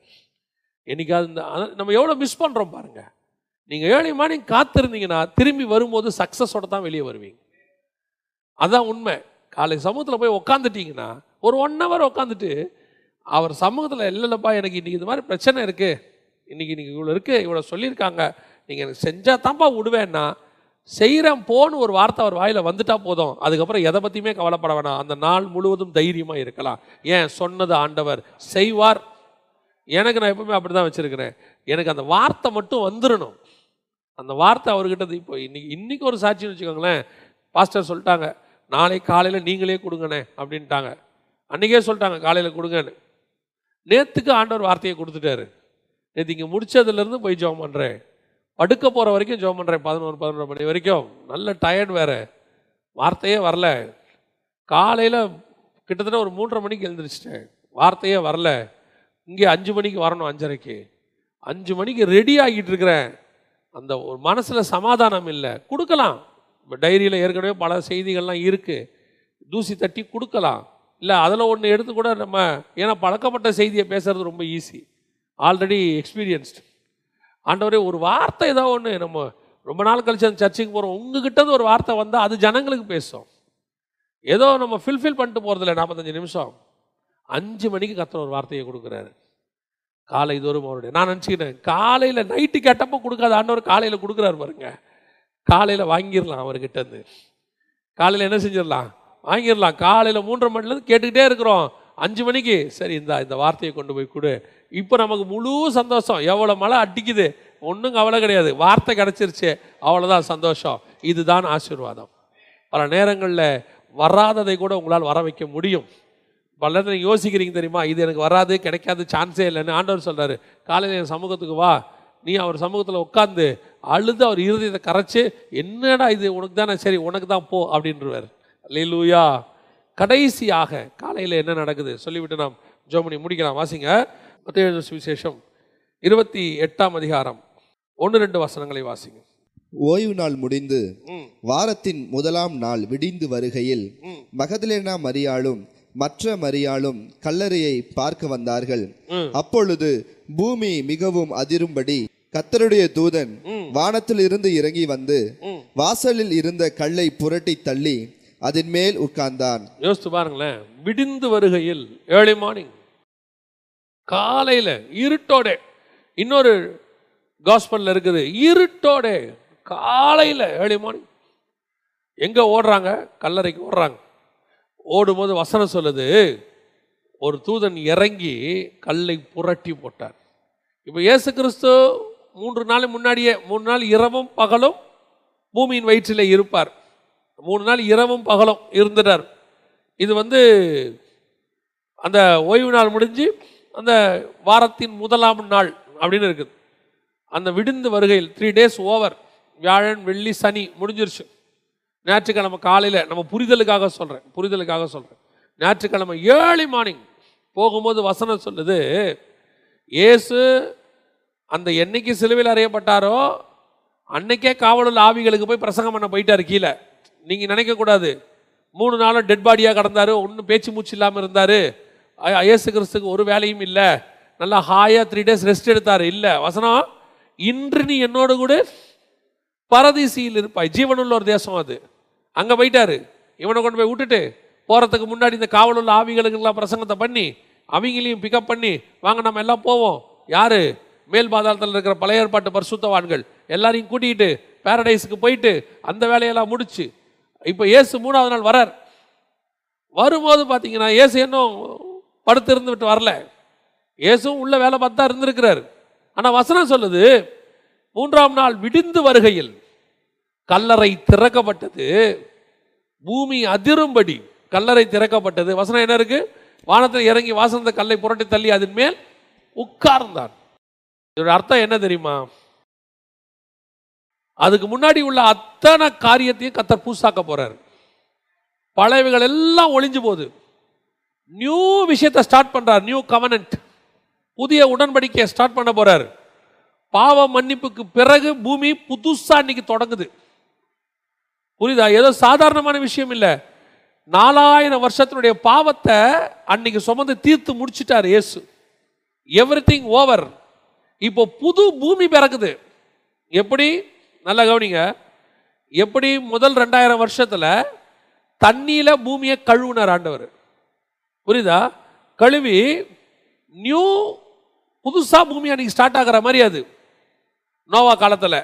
என்னைக்காவது இந்த நம்ம எவ்வளோ மிஸ் பண்ணுறோம் பாருங்கள் நீங்கள் ஏழை மணி காத்திருந்தீங்கன்னா திரும்பி வரும்போது சக்ஸஸோட தான் வெளியே வருவீங்க அதான் உண்மை காலை சமூகத்தில் போய் உக்காந்துட்டீங்கன்னா ஒரு ஒன் ஹவர் உக்காந்துட்டு அவர் சமூகத்தில் இல்லைல்லப்பா எனக்கு இன்றைக்கி இது மாதிரி பிரச்சனை இருக்குது இன்றைக்கி இன்றைக்கி இவ்வளோ இருக்குது இவ்வளோ சொல்லியிருக்காங்க நீங்கள் எனக்கு செஞ்சால் தான்ப்பா விடுவேன்னா செய்கிறேன் போன்னு ஒரு வார்த்தை அவர் வாயில் வந்துட்டால் போதும் அதுக்கப்புறம் எதை பற்றியுமே கவலைப்பட வேணாம் அந்த நாள் முழுவதும் தைரியமாக இருக்கலாம் ஏன் சொன்னது ஆண்டவர் செய்வார் எனக்கு நான் எப்பவுமே அப்படி தான் வச்சுருக்கிறேன் எனக்கு அந்த வார்த்தை மட்டும் வந்துடணும் அந்த வார்த்தை அவர்கிட்ட இப்போ இன்னைக்கு இன்றைக்கி ஒரு சாட்சின்னு வச்சுக்கோங்களேன் பாஸ்டர் சொல்லிட்டாங்க நாளை காலையில் நீங்களே கொடுங்கண்ணே அப்படின்ட்டாங்க அன்றைக்கே சொல்லிட்டாங்க காலையில் கொடுங்கன்னு நேற்றுக்கு ஆண்டவர் வார்த்தையை கொடுத்துட்டாரு நேற்று இங்கே முடித்ததுலேருந்து போய் ஜோம் பண்ணுறேன் படுக்க போகிற வரைக்கும் ஜோம் பண்ணுறேன் பதினோரு பதினொரு மணி வரைக்கும் நல்ல டயர்ட் வேறு வார்த்தையே வரல காலையில் கிட்டத்தட்ட ஒரு மூன்றரை மணிக்கு எழுந்திரிச்சிட்டேன் வார்த்தையே வரல இங்கே அஞ்சு மணிக்கு வரணும் அஞ்சரைக்கு அஞ்சு மணிக்கு ரெடி ஆகிட்டு இருக்கிறேன் அந்த ஒரு மனசில் சமாதானம் இல்லை கொடுக்கலாம் இப்போ டைரியில் ஏற்கனவே பல செய்திகள்லாம் இருக்குது தூசி தட்டி கொடுக்கலாம் இல்லை அதில் ஒன்று எடுத்து கூட நம்ம ஏன்னா பழக்கப்பட்ட செய்தியை பேசுகிறது ரொம்ப ஈஸி ஆல்ரெடி எக்ஸ்பீரியன்ஸ்டு ஆண்டவரே ஒரு வார்த்தை ஏதோ ஒன்று நம்ம ரொம்ப நாள் கழிச்சு அந்த சர்ச்சைக்கு போகிறோம் உங்ககிட்டருந்து ஒரு வார்த்தை வந்தால் அது ஜனங்களுக்கு பேசும் ஏதோ நம்ம ஃபில்ஃபில் பண்ணிட்டு போகிறதில்ல நாற்பத்தஞ்சு நிமிஷம் அஞ்சு மணிக்கு கத்தர் ஒரு வார்த்தையை கொடுக்குறாரு காலை தோறும் அவருடைய நான் நினச்சிக்கிறேன் காலையில் நைட்டு கேட்டப்போ கொடுக்காத ஆண்டவர் காலையில் கொடுக்குறாரு பாருங்க காலையில் வாங்கிடலாம் இருந்து காலையில் என்ன செஞ்சிடலாம் வாங்கிடலாம் காலையில் மூன்றரை மணிலேருந்து கேட்டுக்கிட்டே இருக்கிறோம் அஞ்சு மணிக்கு சரி இந்த இந்த வார்த்தையை கொண்டு போய் கொடு இப்போ நமக்கு முழு சந்தோஷம் எவ்வளோ மழை அடிக்குது ஒன்றும் கவலை கிடையாது வார்த்தை கிடச்சிருச்சு அவ்வளோதான் சந்தோஷம் இதுதான் ஆசீர்வாதம் பல நேரங்களில் வராததை கூட உங்களால் வர வைக்க முடியும் பல நேரத்தில் யோசிக்கிறீங்க தெரியுமா இது எனக்கு வராது கிடைக்காது சான்ஸே இல்லைன்னு ஆண்டவர் சொல்கிறாரு காலையில் என் சமூகத்துக்கு வா நீ அவர் சமூகத்தில் உட்காந்து அழுது அவர் இருதயத்தை கரைச்சி என்னடா இது உனக்கு தானே சரி உனக்கு தான் போ அப்படின்றவர் லீலூயா கடைசியாக காலையில் என்ன நடக்குது சொல்லிவிட்டு நாம் ஜோமணி முடிக்கலாம் வாசிங்க மத்திய விசேஷம் இருபத்தி எட்டாம் அதிகாரம் ஒன்று ரெண்டு வசனங்களை வாசிங்க ஓய்வு நாள் முடிந்து வாரத்தின் முதலாம் நாள் விடிந்து வருகையில் மகதலேனா மரியாளும் மற்ற மரியாளும் கல்லறையை பார்க்க வந்தார்கள் அப்பொழுது பூமி மிகவும் அதிரும்படி கத்தருடைய தூதன் வானத்தில் இருந்து இறங்கி வந்து வாசலில் இருந்த கல்லை புரட்டி தள்ளி அதன் மேல் உட்கார்ந்தான் யோசித்து பாருங்களேன் விடிந்து வருகையில் ஏர்லி மார்னிங் காலையில இருட்டோட இன்னொரு காஸ்பல்ல இருக்குது இருட்டோட காலையில ஏர்லி மார்னிங் எங்க ஓடுறாங்க கல்லறைக்கு ஓடுறாங்க ஓடும்போது வசனம் சொல்லுது ஒரு தூதன் இறங்கி கல்லை புரட்டி போட்டார் இப்போ இயேசு கிறிஸ்து மூன்று நாள் முன்னாடியே மூணு நாள் இரவும் பகலும் பூமியின் வயிற்றில் இருப்பார் மூணு நாள் இரவும் பகலும் இருந்துட்டார் இது வந்து அந்த ஓய்வு நாள் முடிஞ்சு அந்த வாரத்தின் முதலாம் நாள் அப்படின்னு இருக்குது அந்த விடுந்து வருகையில் த்ரீ டேஸ் ஓவர் வியாழன் வெள்ளி சனி முடிஞ்சிருச்சு ஞாயிற்றுக்கிழமை காலையில் நம்ம புரிதலுக்காக சொல்கிறேன் புரிதலுக்காக சொல்கிறேன் ஞாயிற்றுக்கிழமை ஏர்லி மார்னிங் போகும்போது வசனம் சொல்லுது ஏசு அந்த என்னைக்கு சிலுவையில் அறியப்பட்டாரோ அன்னைக்கே காவலுள்ள ஆவிகளுக்கு போய் பிரசங்கம் பண்ண போயிட்டார் கீழே நீங்கள் நினைக்கக்கூடாது மூணு நாளும் டெட் பாடியாக கடந்தார் ஒன்றும் பேச்சு மூச்சு இல்லாமல் இருந்தார் ஏசு கிறிஸ்துக்கு ஒரு வேலையும் இல்லை நல்லா ஹாயாக த்ரீ டேஸ் ரெஸ்ட் எடுத்தார் இல்லை வசனம் இன்று நீ என்னோடு கூட பரதீசியில் இருப்பாய் ஜீவனுள்ள ஒரு தேசம் அது அங்கே போயிட்டாரு இவனை கொண்டு போய் விட்டுட்டு போகிறதுக்கு முன்னாடி இந்த காவல் உள்ள ஆவிகளுக்கெல்லாம் பிரசங்கத்தை பண்ணி அவங்களையும் பிக்கப் பண்ணி வாங்க நம்ம எல்லாம் போவோம் யார் மேல் பாதாளத்தில் இருக்கிற பழைய ஏற்பாட்டு பரிசுத்தவான்கள் எல்லாரையும் கூட்டிகிட்டு பேரடைஸுக்கு போயிட்டு அந்த வேலையெல்லாம் முடிச்சு இப்போ ஏசு மூணாவது நாள் வரார் வரும்போது பார்த்தீங்கன்னா ஏசு இன்னும் படுத்து இருந்துட்டு வரல ஏசும் உள்ள வேலை பார்த்தா இருந்திருக்கிறார் ஆனால் வசனம் சொல்லுது மூன்றாம் நாள் விடிந்து வருகையில் கல்லறை திறக்கப்பட்டது பூமி அதிரும்படி கல்லறை திறக்கப்பட்டது வசனம் என்ன இருக்கு வானத்தில் இறங்கி வாசந்த கல்லை புரட்டி தள்ளி அதன் மேல் உட்கார்ந்தான் இதோட அர்த்தம் என்ன தெரியுமா அதுக்கு முன்னாடி உள்ள அத்தனை காரியத்தையும் கத்தர் பூசாக்க போறார் பழையவைகள் எல்லாம் ஒளிஞ்சு போகுது நியூ விஷயத்தை ஸ்டார்ட் பண்ணுறார் நியூ கவனன்ட் புதிய உடன்படிக்கையை ஸ்டார்ட் பண்ண போறார் பாவ மன்னிப்புக்கு பிறகு பூமி புதுசாக இன்னைக்கு தொடங்குது புரியுதா ஏதோ சாதாரணமான விஷயம் இல்லை நாலாயிரம் வருஷத்தினுடைய பாவத்தை அன்னைக்கு சுமந்து தீர்த்து முடிச்சிட்டார் இயேசு எவ்ரி திங் ஓவர் இப்போ புது பூமி பிறக்குது எப்படி நல்ல கவனிங்க எப்படி முதல் ரெண்டாயிரம் வருஷத்தில் தண்ணியில் பூமியை கழுவுனார் ஆண்டவர் புரியுதா கழுவி நியூ புதுசாக பூமி அன்றைக்கி ஸ்டார்ட் ஆகிற மாதிரி அது நோவா காலத்தில்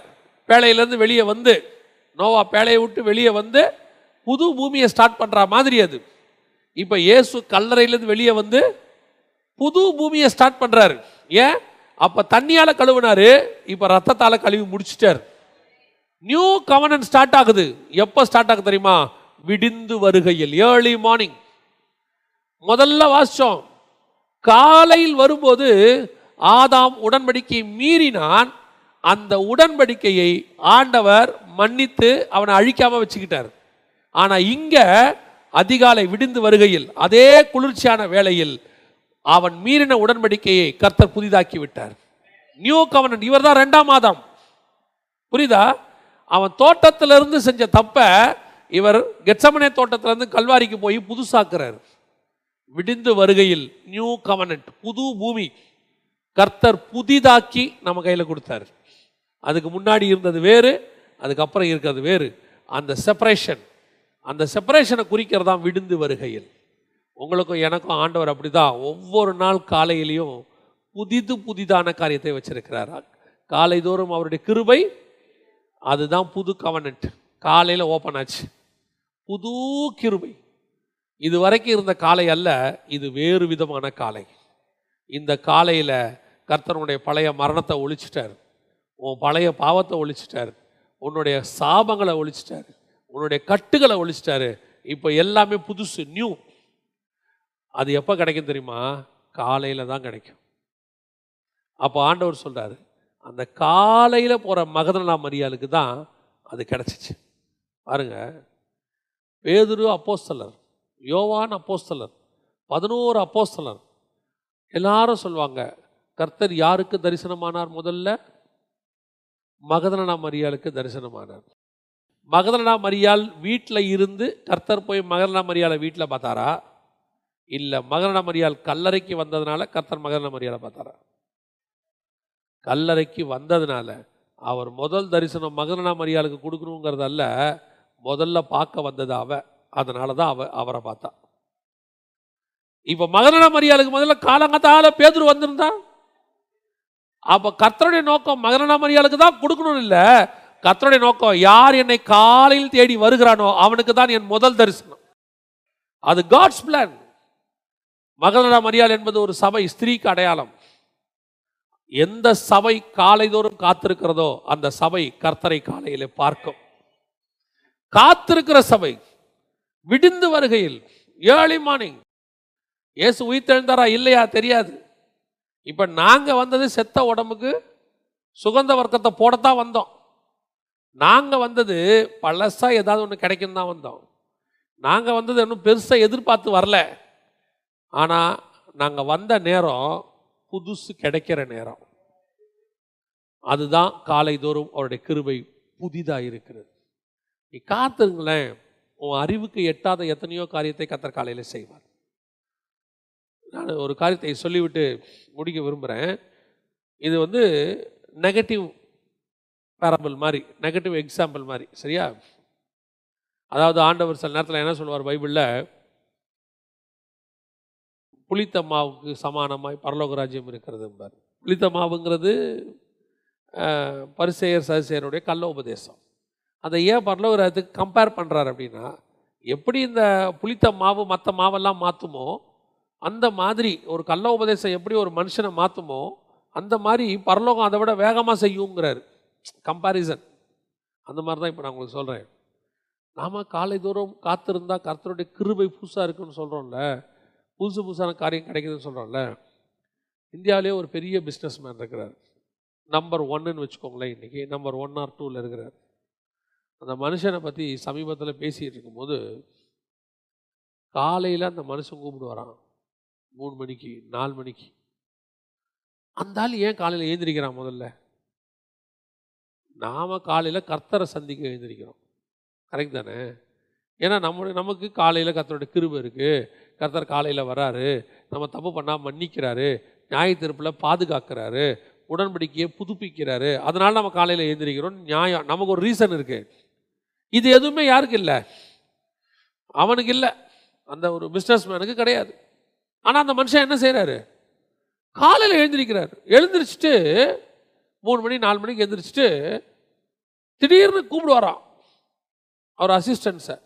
வேலையிலேருந்து வெளியே வந்து நோவா பேழையை விட்டு வெளியே வந்து புது பூமியை ஸ்டார்ட் பண்ணுற மாதிரி அது இப்போ இயேசு கல்லறையிலேருந்து வெளியே வந்து புது பூமியை ஸ்டார்ட் பண்ணுறாரு ஏன் அப்போ தண்ணியால் கழுவினாரு இப்போ ரத்தத்தால் கழுவி முடிச்சிட்டார் நியூ கவனன் ஸ்டார்ட் ஆகுது எப்போ ஸ்டார்ட் ஆகுது தெரியுமா விடிந்து வருகையில் ஏர்லி மார்னிங் முதல்ல வாசித்தோம் காலையில் வரும்போது ஆதாம் உடன்படிக்கை மீறினான் அந்த உடன்படிக்கையை ஆண்டவர் மன்னித்து அவனை அழிக்காம வச்சுக்கிட்டார் ஆனால் இங்கே அதிகாலை விடிந்து வருகையில் அதே குளிர்ச்சியான வேளையில் அவன் மீறின உடன்படிக்கையை கர்த்தர் புதிதாக்கி விட்டார் நியூ கவனன் இவர் தான் ரெண்டாம் மாதம் புரியுதா அவன் தோட்டத்திலிருந்து செஞ்ச தப்ப இவர் கெட்சமனே தோட்டத்திலிருந்து கல்வாரிக்கு போய் புதுசாக்குறார் விடிந்து வருகையில் நியூ கவனன்ட் புது பூமி கர்த்தர் புதிதாக்கி நம்ம கையில் கொடுத்தாரு அதுக்கு முன்னாடி இருந்தது வேறு அதுக்கப்புறம் இருக்கிறது வேறு அந்த செப்பரேஷன் அந்த செப்பரேஷனை தான் விடுந்து வருகையில் உங்களுக்கும் எனக்கும் ஆண்டவர் அப்படி தான் ஒவ்வொரு நாள் காலையிலையும் புதிது புதிதான காரியத்தை வச்சிருக்கிறார் தோறும் அவருடைய கிருபை அதுதான் புது கவனன்ட் காலையில் ஓப்பன் ஆச்சு புது கிருபை இது வரைக்கும் இருந்த காலை அல்ல இது வேறு விதமான காலை இந்த காலையில் கர்த்தனுடைய பழைய மரணத்தை ஒழிச்சிட்டார் உன் பழைய பாவத்தை ஒழிச்சிட்டார் உன்னுடைய சாபங்களை ஒழிச்சிட்டார் உன்னுடைய கட்டுகளை ஒழிச்சிட்டாரு இப்போ எல்லாமே புதுசு நியூ அது எப்போ கிடைக்கும் தெரியுமா காலையில் தான் கிடைக்கும் அப்போ ஆண்டவர் சொல்கிறாரு அந்த காலையில் போகிற மகதனா மரியாளுக்கு தான் அது கிடச்சிச்சு பாருங்க பேதுரு அப்போஸ்தலர் யோவான் அப்போஸ்தலர் பதினோரு அப்போஸ்தலர் எல்லாரும் சொல்லுவாங்க கர்த்தர் யாருக்கு தரிசனமானார் முதல்ல மகதனடா மரியாளுக்கு தரிசனமானார் மகதனடா மரியாள் வீட்டில் இருந்து கர்த்தர் போய் மகதனா மரியாளை வீட்டில் பார்த்தாரா இல்லை மகனடா மரியாள் கல்லறைக்கு வந்ததுனால கர்த்தர் மகரண மரியாதை பார்த்தாரா கல்லறைக்கு வந்ததுனால அவர் முதல் தரிசனம் மகரண மரியாளுக்கு கொடுக்கணுங்கிறதல்ல முதல்ல பார்க்க வந்தது அவ அதனால தான் அவ அவரை பார்த்தா இப்போ மகனடா மரியாளுக்கு முதல்ல காலங்கத்தால் பேதர் வந்திருந்தான் அப்போ கர்த்தருடைய நோக்கம் மரியாளுக்கு தான் கொடுக்கணும் இல்லை கர்த்தருடைய நோக்கம் யார் என்னை காலையில் தேடி வருகிறானோ அவனுக்கு தான் என் முதல் தரிசனம் அது காட்ஸ் பிளான் மகளரா மரியாள் என்பது ஒரு சபை ஸ்திரீக்கு அடையாளம் எந்த சபை காலைதோறும் காத்திருக்கிறதோ அந்த சபை கர்த்தரை காலையில் பார்க்கும் காத்திருக்கிற சபை விடிந்து வருகையில் ஏர்லி மார்னிங் இயேசு உயிர்த்தெழுந்தாரா இல்லையா தெரியாது இப்போ நாங்கள் வந்தது செத்த உடம்புக்கு சுகந்த வர்க்கத்தை போடத்தான் வந்தோம் நாங்கள் வந்தது பழசாக ஏதாவது ஒன்று கிடைக்கும் தான் வந்தோம் நாங்கள் வந்தது இன்னும் பெருசாக எதிர்பார்த்து வரல ஆனால் நாங்கள் வந்த நேரம் புதுசு கிடைக்கிற நேரம் அதுதான் காலை தோறும் அவருடைய கிருபை புதிதாக இருக்கிறது நீ காத்துங்களேன் உன் அறிவுக்கு எட்டாத எத்தனையோ காரியத்தை கத்திர காலையில் செய்வார் நான் ஒரு காரியத்தை சொல்லிவிட்டு முடிக்க விரும்புகிறேன் இது வந்து நெகட்டிவ் பேரபிள் மாதிரி நெகட்டிவ் எக்ஸாம்பிள் மாதிரி சரியா அதாவது ஆண்டவர் சில நேரத்தில் என்ன சொல்லுவார் பைபிளில் புளித்தம்மாவுக்கு சமானமாய் பரலோக ராஜ்யம் இருக்கிறது என்பார் புளித்தம்மாவுங்கிறது மாவுங்கிறது பரிசெயர் சரிசெயருடைய கள்ள உபதேசம் அதை ஏன் பரலோக ராஜ்யத்துக்கு கம்பேர் பண்ணுறாரு அப்படின்னா எப்படி இந்த புளித்த மாவு மற்ற மாவெல்லாம் மாற்றுமோ அந்த மாதிரி ஒரு கள்ள உபதேசம் எப்படி ஒரு மனுஷனை மாற்றுமோ அந்த மாதிரி பரலோகம் அதை விட வேகமாக செய்யுங்கிறார் கம்பாரிசன் அந்த மாதிரி தான் இப்போ நான் உங்களுக்கு சொல்கிறேன் நாம் காலை தூரம் காத்திருந்தா கர்த்தருடைய கிருபை புதுசாக இருக்குன்னு சொல்கிறோம்ல புதுசு புதுசான காரியம் கிடைக்குதுன்னு சொல்கிறோம்ல இந்தியாவிலே ஒரு பெரிய பிஸ்னஸ் மேன் இருக்கிறார் நம்பர் ஒன்னுன்னு வச்சுக்கோங்களேன் இன்றைக்கி நம்பர் ஒன் ஆர் டூவில் இருக்கிறார் அந்த மனுஷனை பற்றி சமீபத்தில் பேசிகிட்டு இருக்கும்போது காலையில் அந்த மனுஷன் வரான் மூணு மணிக்கு நாலு மணிக்கு அந்த ஆள் ஏன் காலையில் எழுந்திரிக்கிறான் முதல்ல நாம் காலையில் கர்த்தரை சந்திக்க எழுந்திரிக்கிறோம் கரெக்ட் தானே ஏன்னா நம்ம நமக்கு காலையில் கர்த்தரோட கிருபை இருக்குது கர்த்தர் காலையில் வராரு நம்ம தப்பு பண்ணால் மன்னிக்கிறாரு நியாய தீர்ப்பில் பாதுகாக்கிறாரு உடன்படிக்கையை புதுப்பிக்கிறாரு அதனால் நம்ம காலையில் எழுந்திரிக்கிறோம் நியாயம் நமக்கு ஒரு ரீசன் இருக்குது இது எதுவுமே யாருக்கு இல்லை அவனுக்கு இல்லை அந்த ஒரு பிஸ்னஸ் மேனுக்கு கிடையாது ஆனால் அந்த மனுஷன் என்ன செய்கிறாரு காலையில் எழுந்திருக்கிறார் எழுந்திரிச்சிட்டு மூணு மணி நாலு மணிக்கு எழுந்திரிச்சிட்டு திடீர்னு கூப்பிடுவாராம் அவர் அசிஸ்டன்ஸை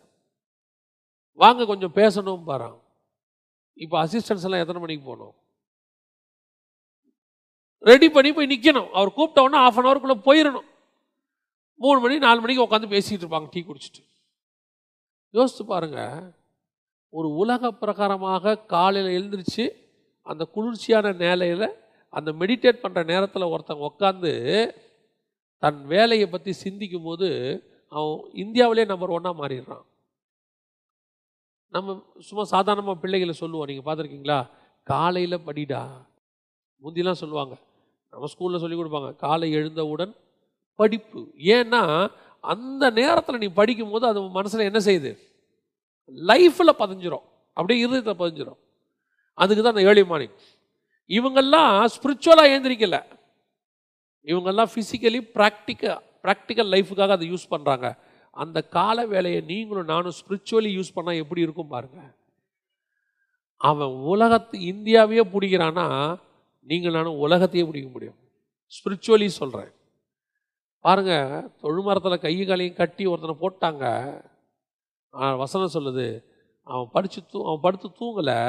வாங்க கொஞ்சம் பேசணும் பாரான் இப்போ அசிஸ்டன்ஸ் எல்லாம் எத்தனை மணிக்கு போகணும் ரெடி பண்ணி போய் நிற்கணும் அவர் கூப்பிட்டவுடனே ஆஃப் அன் அவருக்குள்ளே போயிடணும் மூணு மணி நாலு மணிக்கு உட்காந்து பேசிகிட்டு இருப்பாங்க டீ குடிச்சிட்டு யோசித்து பாருங்கள் ஒரு உலக பிரகாரமாக காலையில் எழுந்திரிச்சு அந்த குளிர்ச்சியான நேலையில் அந்த மெடிடேட் பண்ணுற நேரத்தில் ஒருத்தங்க உட்காந்து தன் வேலையை பற்றி சிந்திக்கும் போது அவன் இந்தியாவிலே நம்பர் ஒன்னாக மாறிடுறான் நம்ம சும்மா சாதாரணமாக பிள்ளைகளை சொல்லுவோம் நீங்கள் பார்த்துருக்கீங்களா காலையில் படிடா முந்திலாம் சொல்லுவாங்க நம்ம ஸ்கூலில் சொல்லி கொடுப்பாங்க காலை எழுந்தவுடன் படிப்பு ஏன்னா அந்த நேரத்தில் நீ படிக்கும் போது அது மனசில் என்ன செய்யுது லைஃப்பில் பதிஞ்சிரும் அப்படியே இருதயத்தில் பதிஞ்சிரும் அதுக்கு தான் ஏழி மார்னிங் இவங்கெல்லாம் ஸ்பிரிச்சுவலாக ஏந்திரிக்கல இவங்கெல்லாம் ஃபிசிக்கலி ப்ராக்டிக்கல் ப்ராக்டிக்கல் லைஃபுக்காக அதை யூஸ் பண்ணுறாங்க அந்த கால வேலையை நீங்களும் நானும் ஸ்பிரிச்சுவலி யூஸ் பண்ணால் எப்படி இருக்கும் பாருங்க அவன் உலகத்து இந்தியாவையே பிடிக்கிறான்னா நீங்கள் நானும் உலகத்தையே பிடிக்க முடியும் ஸ்பிரிச்சுவலி சொல்கிறேன் பாருங்கள் தொழுமரத்தில் கை காலையும் கட்டி ஒருத்தனை போட்டாங்க வசனம் சொல்லுது அவன் படித்து தூ அவன் படுத்து தூங்கலை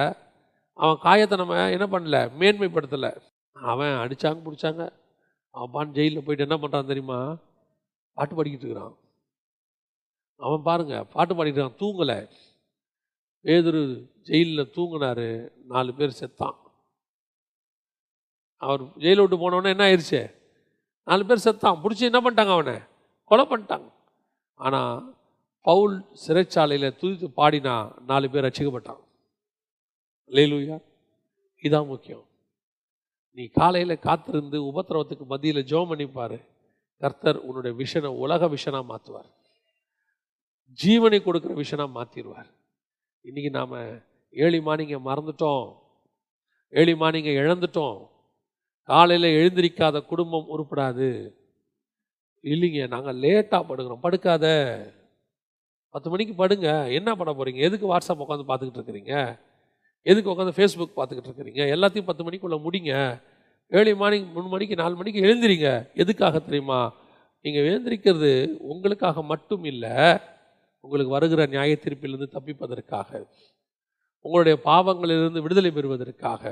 அவன் காயத்தை நம்ம என்ன பண்ணல மேன்மைப்படுத்தலை அவன் அடித்தாங்க பிடிச்சாங்க அவன் பான் ஜெயிலில் போயிட்டு என்ன பண்ணுறான் தெரியுமா பாட்டு பாடிக்கிட்டு இருக்கிறான் அவன் பாருங்கள் பாட்டு பாடிக்கிட்டு இருக்கான் தூங்கலை வேதுரு ஜெயிலில் தூங்கினார் நாலு பேர் செத்தான் அவர் ஜெயிலை விட்டு போனவொடனே என்ன ஆயிடுச்சு நாலு பேர் செத்தான் பிடிச்சி என்ன பண்ணிட்டாங்க அவனை கொலை பண்ணிட்டாங்க ஆனால் பவுல் சிறைச்சாலையில் துதித்து பாடினா நாலு பேர் ரசிக்கப்பட்டான் லேலூயா இதான் முக்கியம் நீ காலையில் காத்திருந்து உபத்திரவத்துக்கு மத்தியில் ஜோம் பண்ணிப்பார் கர்த்தர் உன்னுடைய விஷனை உலக விஷனாக மாற்றுவார் ஜீவனை கொடுக்குற விஷனாக மாற்றிடுவார் இன்றைக்கி நாம் ஏழி மானிங்க மறந்துட்டோம் ஏழி மானிங்க இழந்துட்டோம் காலையில் எழுந்திரிக்காத குடும்பம் உருப்படாது இல்லைங்க நாங்கள் லேட்டாக படுக்கிறோம் படுக்காத பத்து மணிக்கு படுங்க என்ன பண்ண போகிறீங்க எதுக்கு வாட்ஸ்அப் உட்காந்து பார்த்துக்கிட்டு இருக்கிறீங்க எதுக்கு உட்காந்து ஃபேஸ்புக் பார்த்துக்கிட்டு இருக்கிறீங்க எல்லாத்தையும் பத்து மணிக்குள்ளே முடிங்க ஏழு மார்னிங் மூணு மணிக்கு நாலு மணிக்கு எழுந்திரிங்க எதுக்காக தெரியுமா நீங்கள் எழுந்திரிக்கிறது உங்களுக்காக மட்டும் இல்லை உங்களுக்கு வருகிற நியாய தீர்ப்பிலிருந்து தப்பிப்பதற்காக உங்களுடைய பாவங்களிலிருந்து விடுதலை பெறுவதற்காக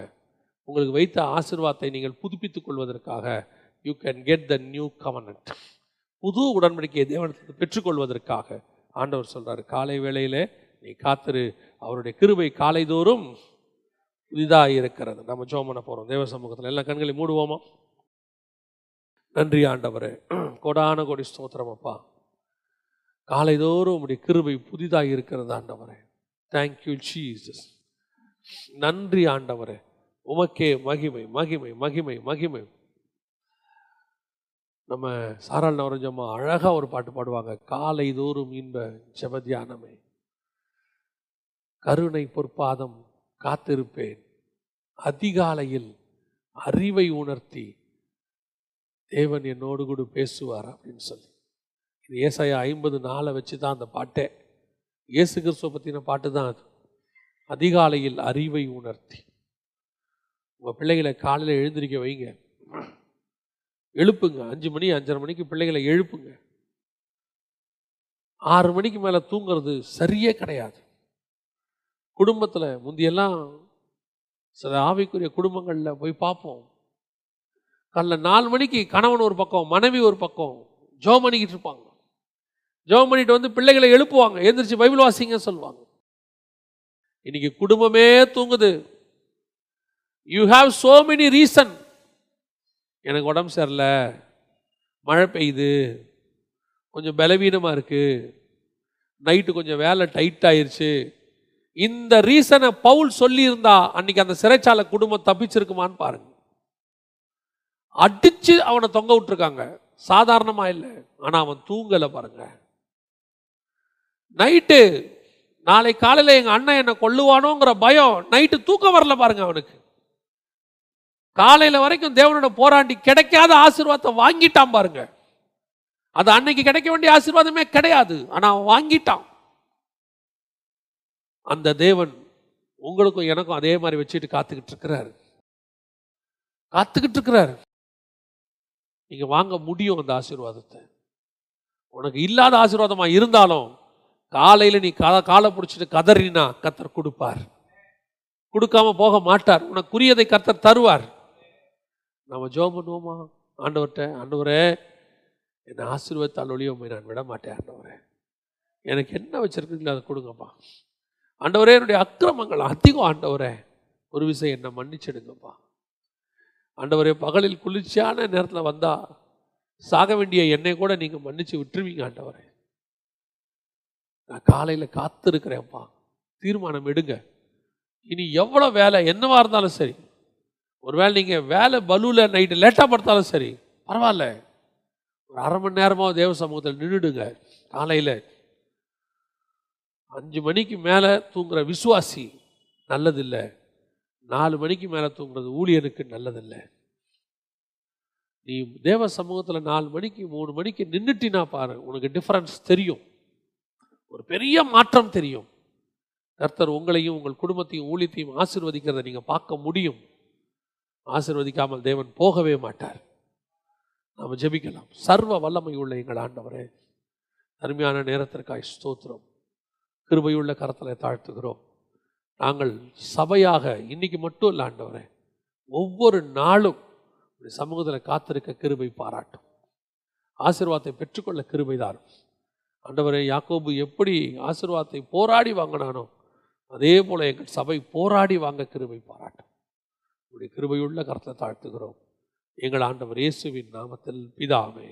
உங்களுக்கு வைத்த ஆசிர்வாதத்தை நீங்கள் புதுப்பித்துக் கொள்வதற்காக you can get the new covenant புது உடன்படிக்கையை தேவனத்தை பெற்றுக்கொள்வதற்காக ஆண்டவர் சொல்கிறார் காலை வேளையில் நீ காத்திரு அவருடைய கிருபை காலைதோறும் புதிதாக இருக்கிறது நம்ம ஜோமனை போகிறோம் தேவ சமூகத்தில் எல்லா கண்களையும் மூடுவோமா நன்றி ஆண்டவரே கொடான கொடி ஸ்தோத்திரம் அப்பா காலைதோறும் உடைய கிருபை புதிதாக இருக்கிறது ஆண்டவரே தேங்க்யூ ஜீசஸ் நன்றி ஆண்டவரே உமக்கே மகிமை மகிமை மகிமை மகிமை நம்ம சாரால் நவரஞ்சம்மா அழகாக ஒரு பாட்டு பாடுவாங்க காலை தோறும் இன்ப ஜபத்தியானமே கருணை பொற்பாதம் காத்திருப்பேன் அதிகாலையில் அறிவை உணர்த்தி தேவன் என்னோடு கூட பேசுவார் அப்படின்னு சொல்லி இது ஏசாய ஐம்பது நாளை வச்சு தான் அந்த பாட்டே இயேசு கிறிஸ்துவ பற்றின பாட்டு தான் அது அதிகாலையில் அறிவை உணர்த்தி உங்கள் பிள்ளைகளை காலையில் எழுந்திருக்க வைங்க எழுப்புங்க அஞ்சு மணி அஞ்சரை மணிக்கு பிள்ளைகளை எழுப்புங்க ஆறு மணிக்கு மேலே தூங்கிறது சரியே கிடையாது குடும்பத்தில் முந்தியெல்லாம் சில ஆவிக்குரிய குடும்பங்களில் போய் பார்ப்போம் காலைல நாலு மணிக்கு கணவன் ஒரு பக்கம் மனைவி ஒரு பக்கம் ஜோம் பண்ணிக்கிட்டு இருப்பாங்க ஜோம் பண்ணிட்டு வந்து பிள்ளைகளை எழுப்புவாங்க எழுந்திரிச்சு பைபிள் வாசிங்க சொல்லுவாங்க இன்னைக்கு குடும்பமே தூங்குது you have so many reason எனக்கு உடம்பு சரியில்லை மழை பெய்யுது கொஞ்சம் பலவீனமாக இருக்குது நைட்டு கொஞ்சம் வேலை டைட் ஆயிடுச்சு இந்த ரீசனை பவுல் சொல்லியிருந்தா அன்னைக்கு அந்த சிறைச்சாலை குடும்பம் தப்பிச்சிருக்குமான்னு பாருங்க அடித்து அவனை தொங்க விட்டுருக்காங்க சாதாரணமாக இல்லை ஆனால் அவன் தூங்கலை பாருங்க நைட்டு நாளை காலையில் எங்கள் அண்ணன் என்னை கொல்லுவானோங்கிற பயம் நைட்டு தூக்கம் வரல பாருங்க அவனுக்கு காலையில் வரைக்கும் தேவனோட போராண்டி கிடைக்காத ஆசீர்வாதத்தை வாங்கிட்டான் பாருங்க அது அன்னைக்கு கிடைக்க வேண்டிய ஆசீர்வாதமே கிடையாது ஆனால் வாங்கிட்டான் அந்த தேவன் உங்களுக்கும் எனக்கும் அதே மாதிரி வச்சுட்டு காத்துக்கிட்டு இருக்கிறாரு காத்துக்கிட்டு இருக்கிறாரு நீங்கள் வாங்க முடியும் அந்த ஆசீர்வாதத்தை உனக்கு இல்லாத ஆசீர்வாதமாக இருந்தாலும் காலையில் நீ கா காலை பிடிச்சிட்டு கதறினா கத்தர் கொடுப்பார் கொடுக்காம போக மாட்டார் உனக்குரியதை கத்தர் தருவார் நம்ம ஜோம் பண்ணுவோமா ஆண்டவர்கிட்ட ஆண்டவரே என்னை ஆசீர்வத்தால் போய் நான் விட மாட்டேன் ஆண்டவரே எனக்கு என்ன வச்சுருக்கீங்களோ அதை கொடுங்கப்பா ஆண்டவரே என்னுடைய அக்கிரமங்கள் அதிகம் ஆண்டவரே ஒரு விசை என்னை மன்னிச்சிடுங்கப்பா ஆண்டவரே பகலில் குளிர்ச்சியான நேரத்தில் வந்தால் சாக வேண்டிய என்னை கூட நீங்கள் மன்னித்து விட்டுருவீங்க ஆண்டவரே நான் காலையில் காத்திருக்கிறேன்ப்பா தீர்மானம் எடுங்க இனி எவ்வளோ வேலை என்னவாக இருந்தாலும் சரி ஒருவேளை நீங்கள் வேலை பலூவில் நைட்டு லேட்டாக படுத்தாலும் சரி பரவாயில்ல ஒரு அரை மணி நேரமாக தேவ சமூகத்தில் நின்றுடுங்க காலையில் அஞ்சு மணிக்கு மேலே தூங்குற விசுவாசி நல்லதில்லை நாலு மணிக்கு மேலே தூங்குறது ஊழியனுக்கு நல்லதில்லை நீ தேவ சமூகத்தில் நாலு மணிக்கு மூணு மணிக்கு நின்றுட்டினா பாரு உனக்கு டிஃப்ரென்ஸ் தெரியும் ஒரு பெரிய மாற்றம் தெரியும் கர்த்தர் உங்களையும் உங்கள் குடும்பத்தையும் ஊழியத்தையும் ஆசிர்வதிக்கிறத நீங்கள் பார்க்க முடியும் ஆசிர்வதிக்காமல் தேவன் போகவே மாட்டார் நாம் ஜெபிக்கலாம் சர்வ வல்லமை உள்ள எங்கள் ஆண்டவரே அருமையான நேரத்திற்காய் ஸ்தோத்திரம் கிருபையுள்ள கரத்தில் தாழ்த்துகிறோம் நாங்கள் சபையாக இன்னைக்கு மட்டும் இல்லை ஆண்டவரே ஒவ்வொரு நாளும் சமூகத்தில் காத்திருக்க கிருபை பாராட்டும் ஆசிர்வாதத்தை பெற்றுக்கொள்ள கிருபை தான் ஆண்டவரே யாக்கோபு எப்படி ஆசிர்வாதத்தை போராடி வாங்கினானோ அதே போல் எங்கள் சபை போராடி வாங்க கிருபை பாராட்டும் உங்களுடைய கிருபையுள்ள கருத்தை தாழ்த்துகிறோம் எங்கள் ஆண்டவர் இயேசுவின் நாமத்தில் பிதாவே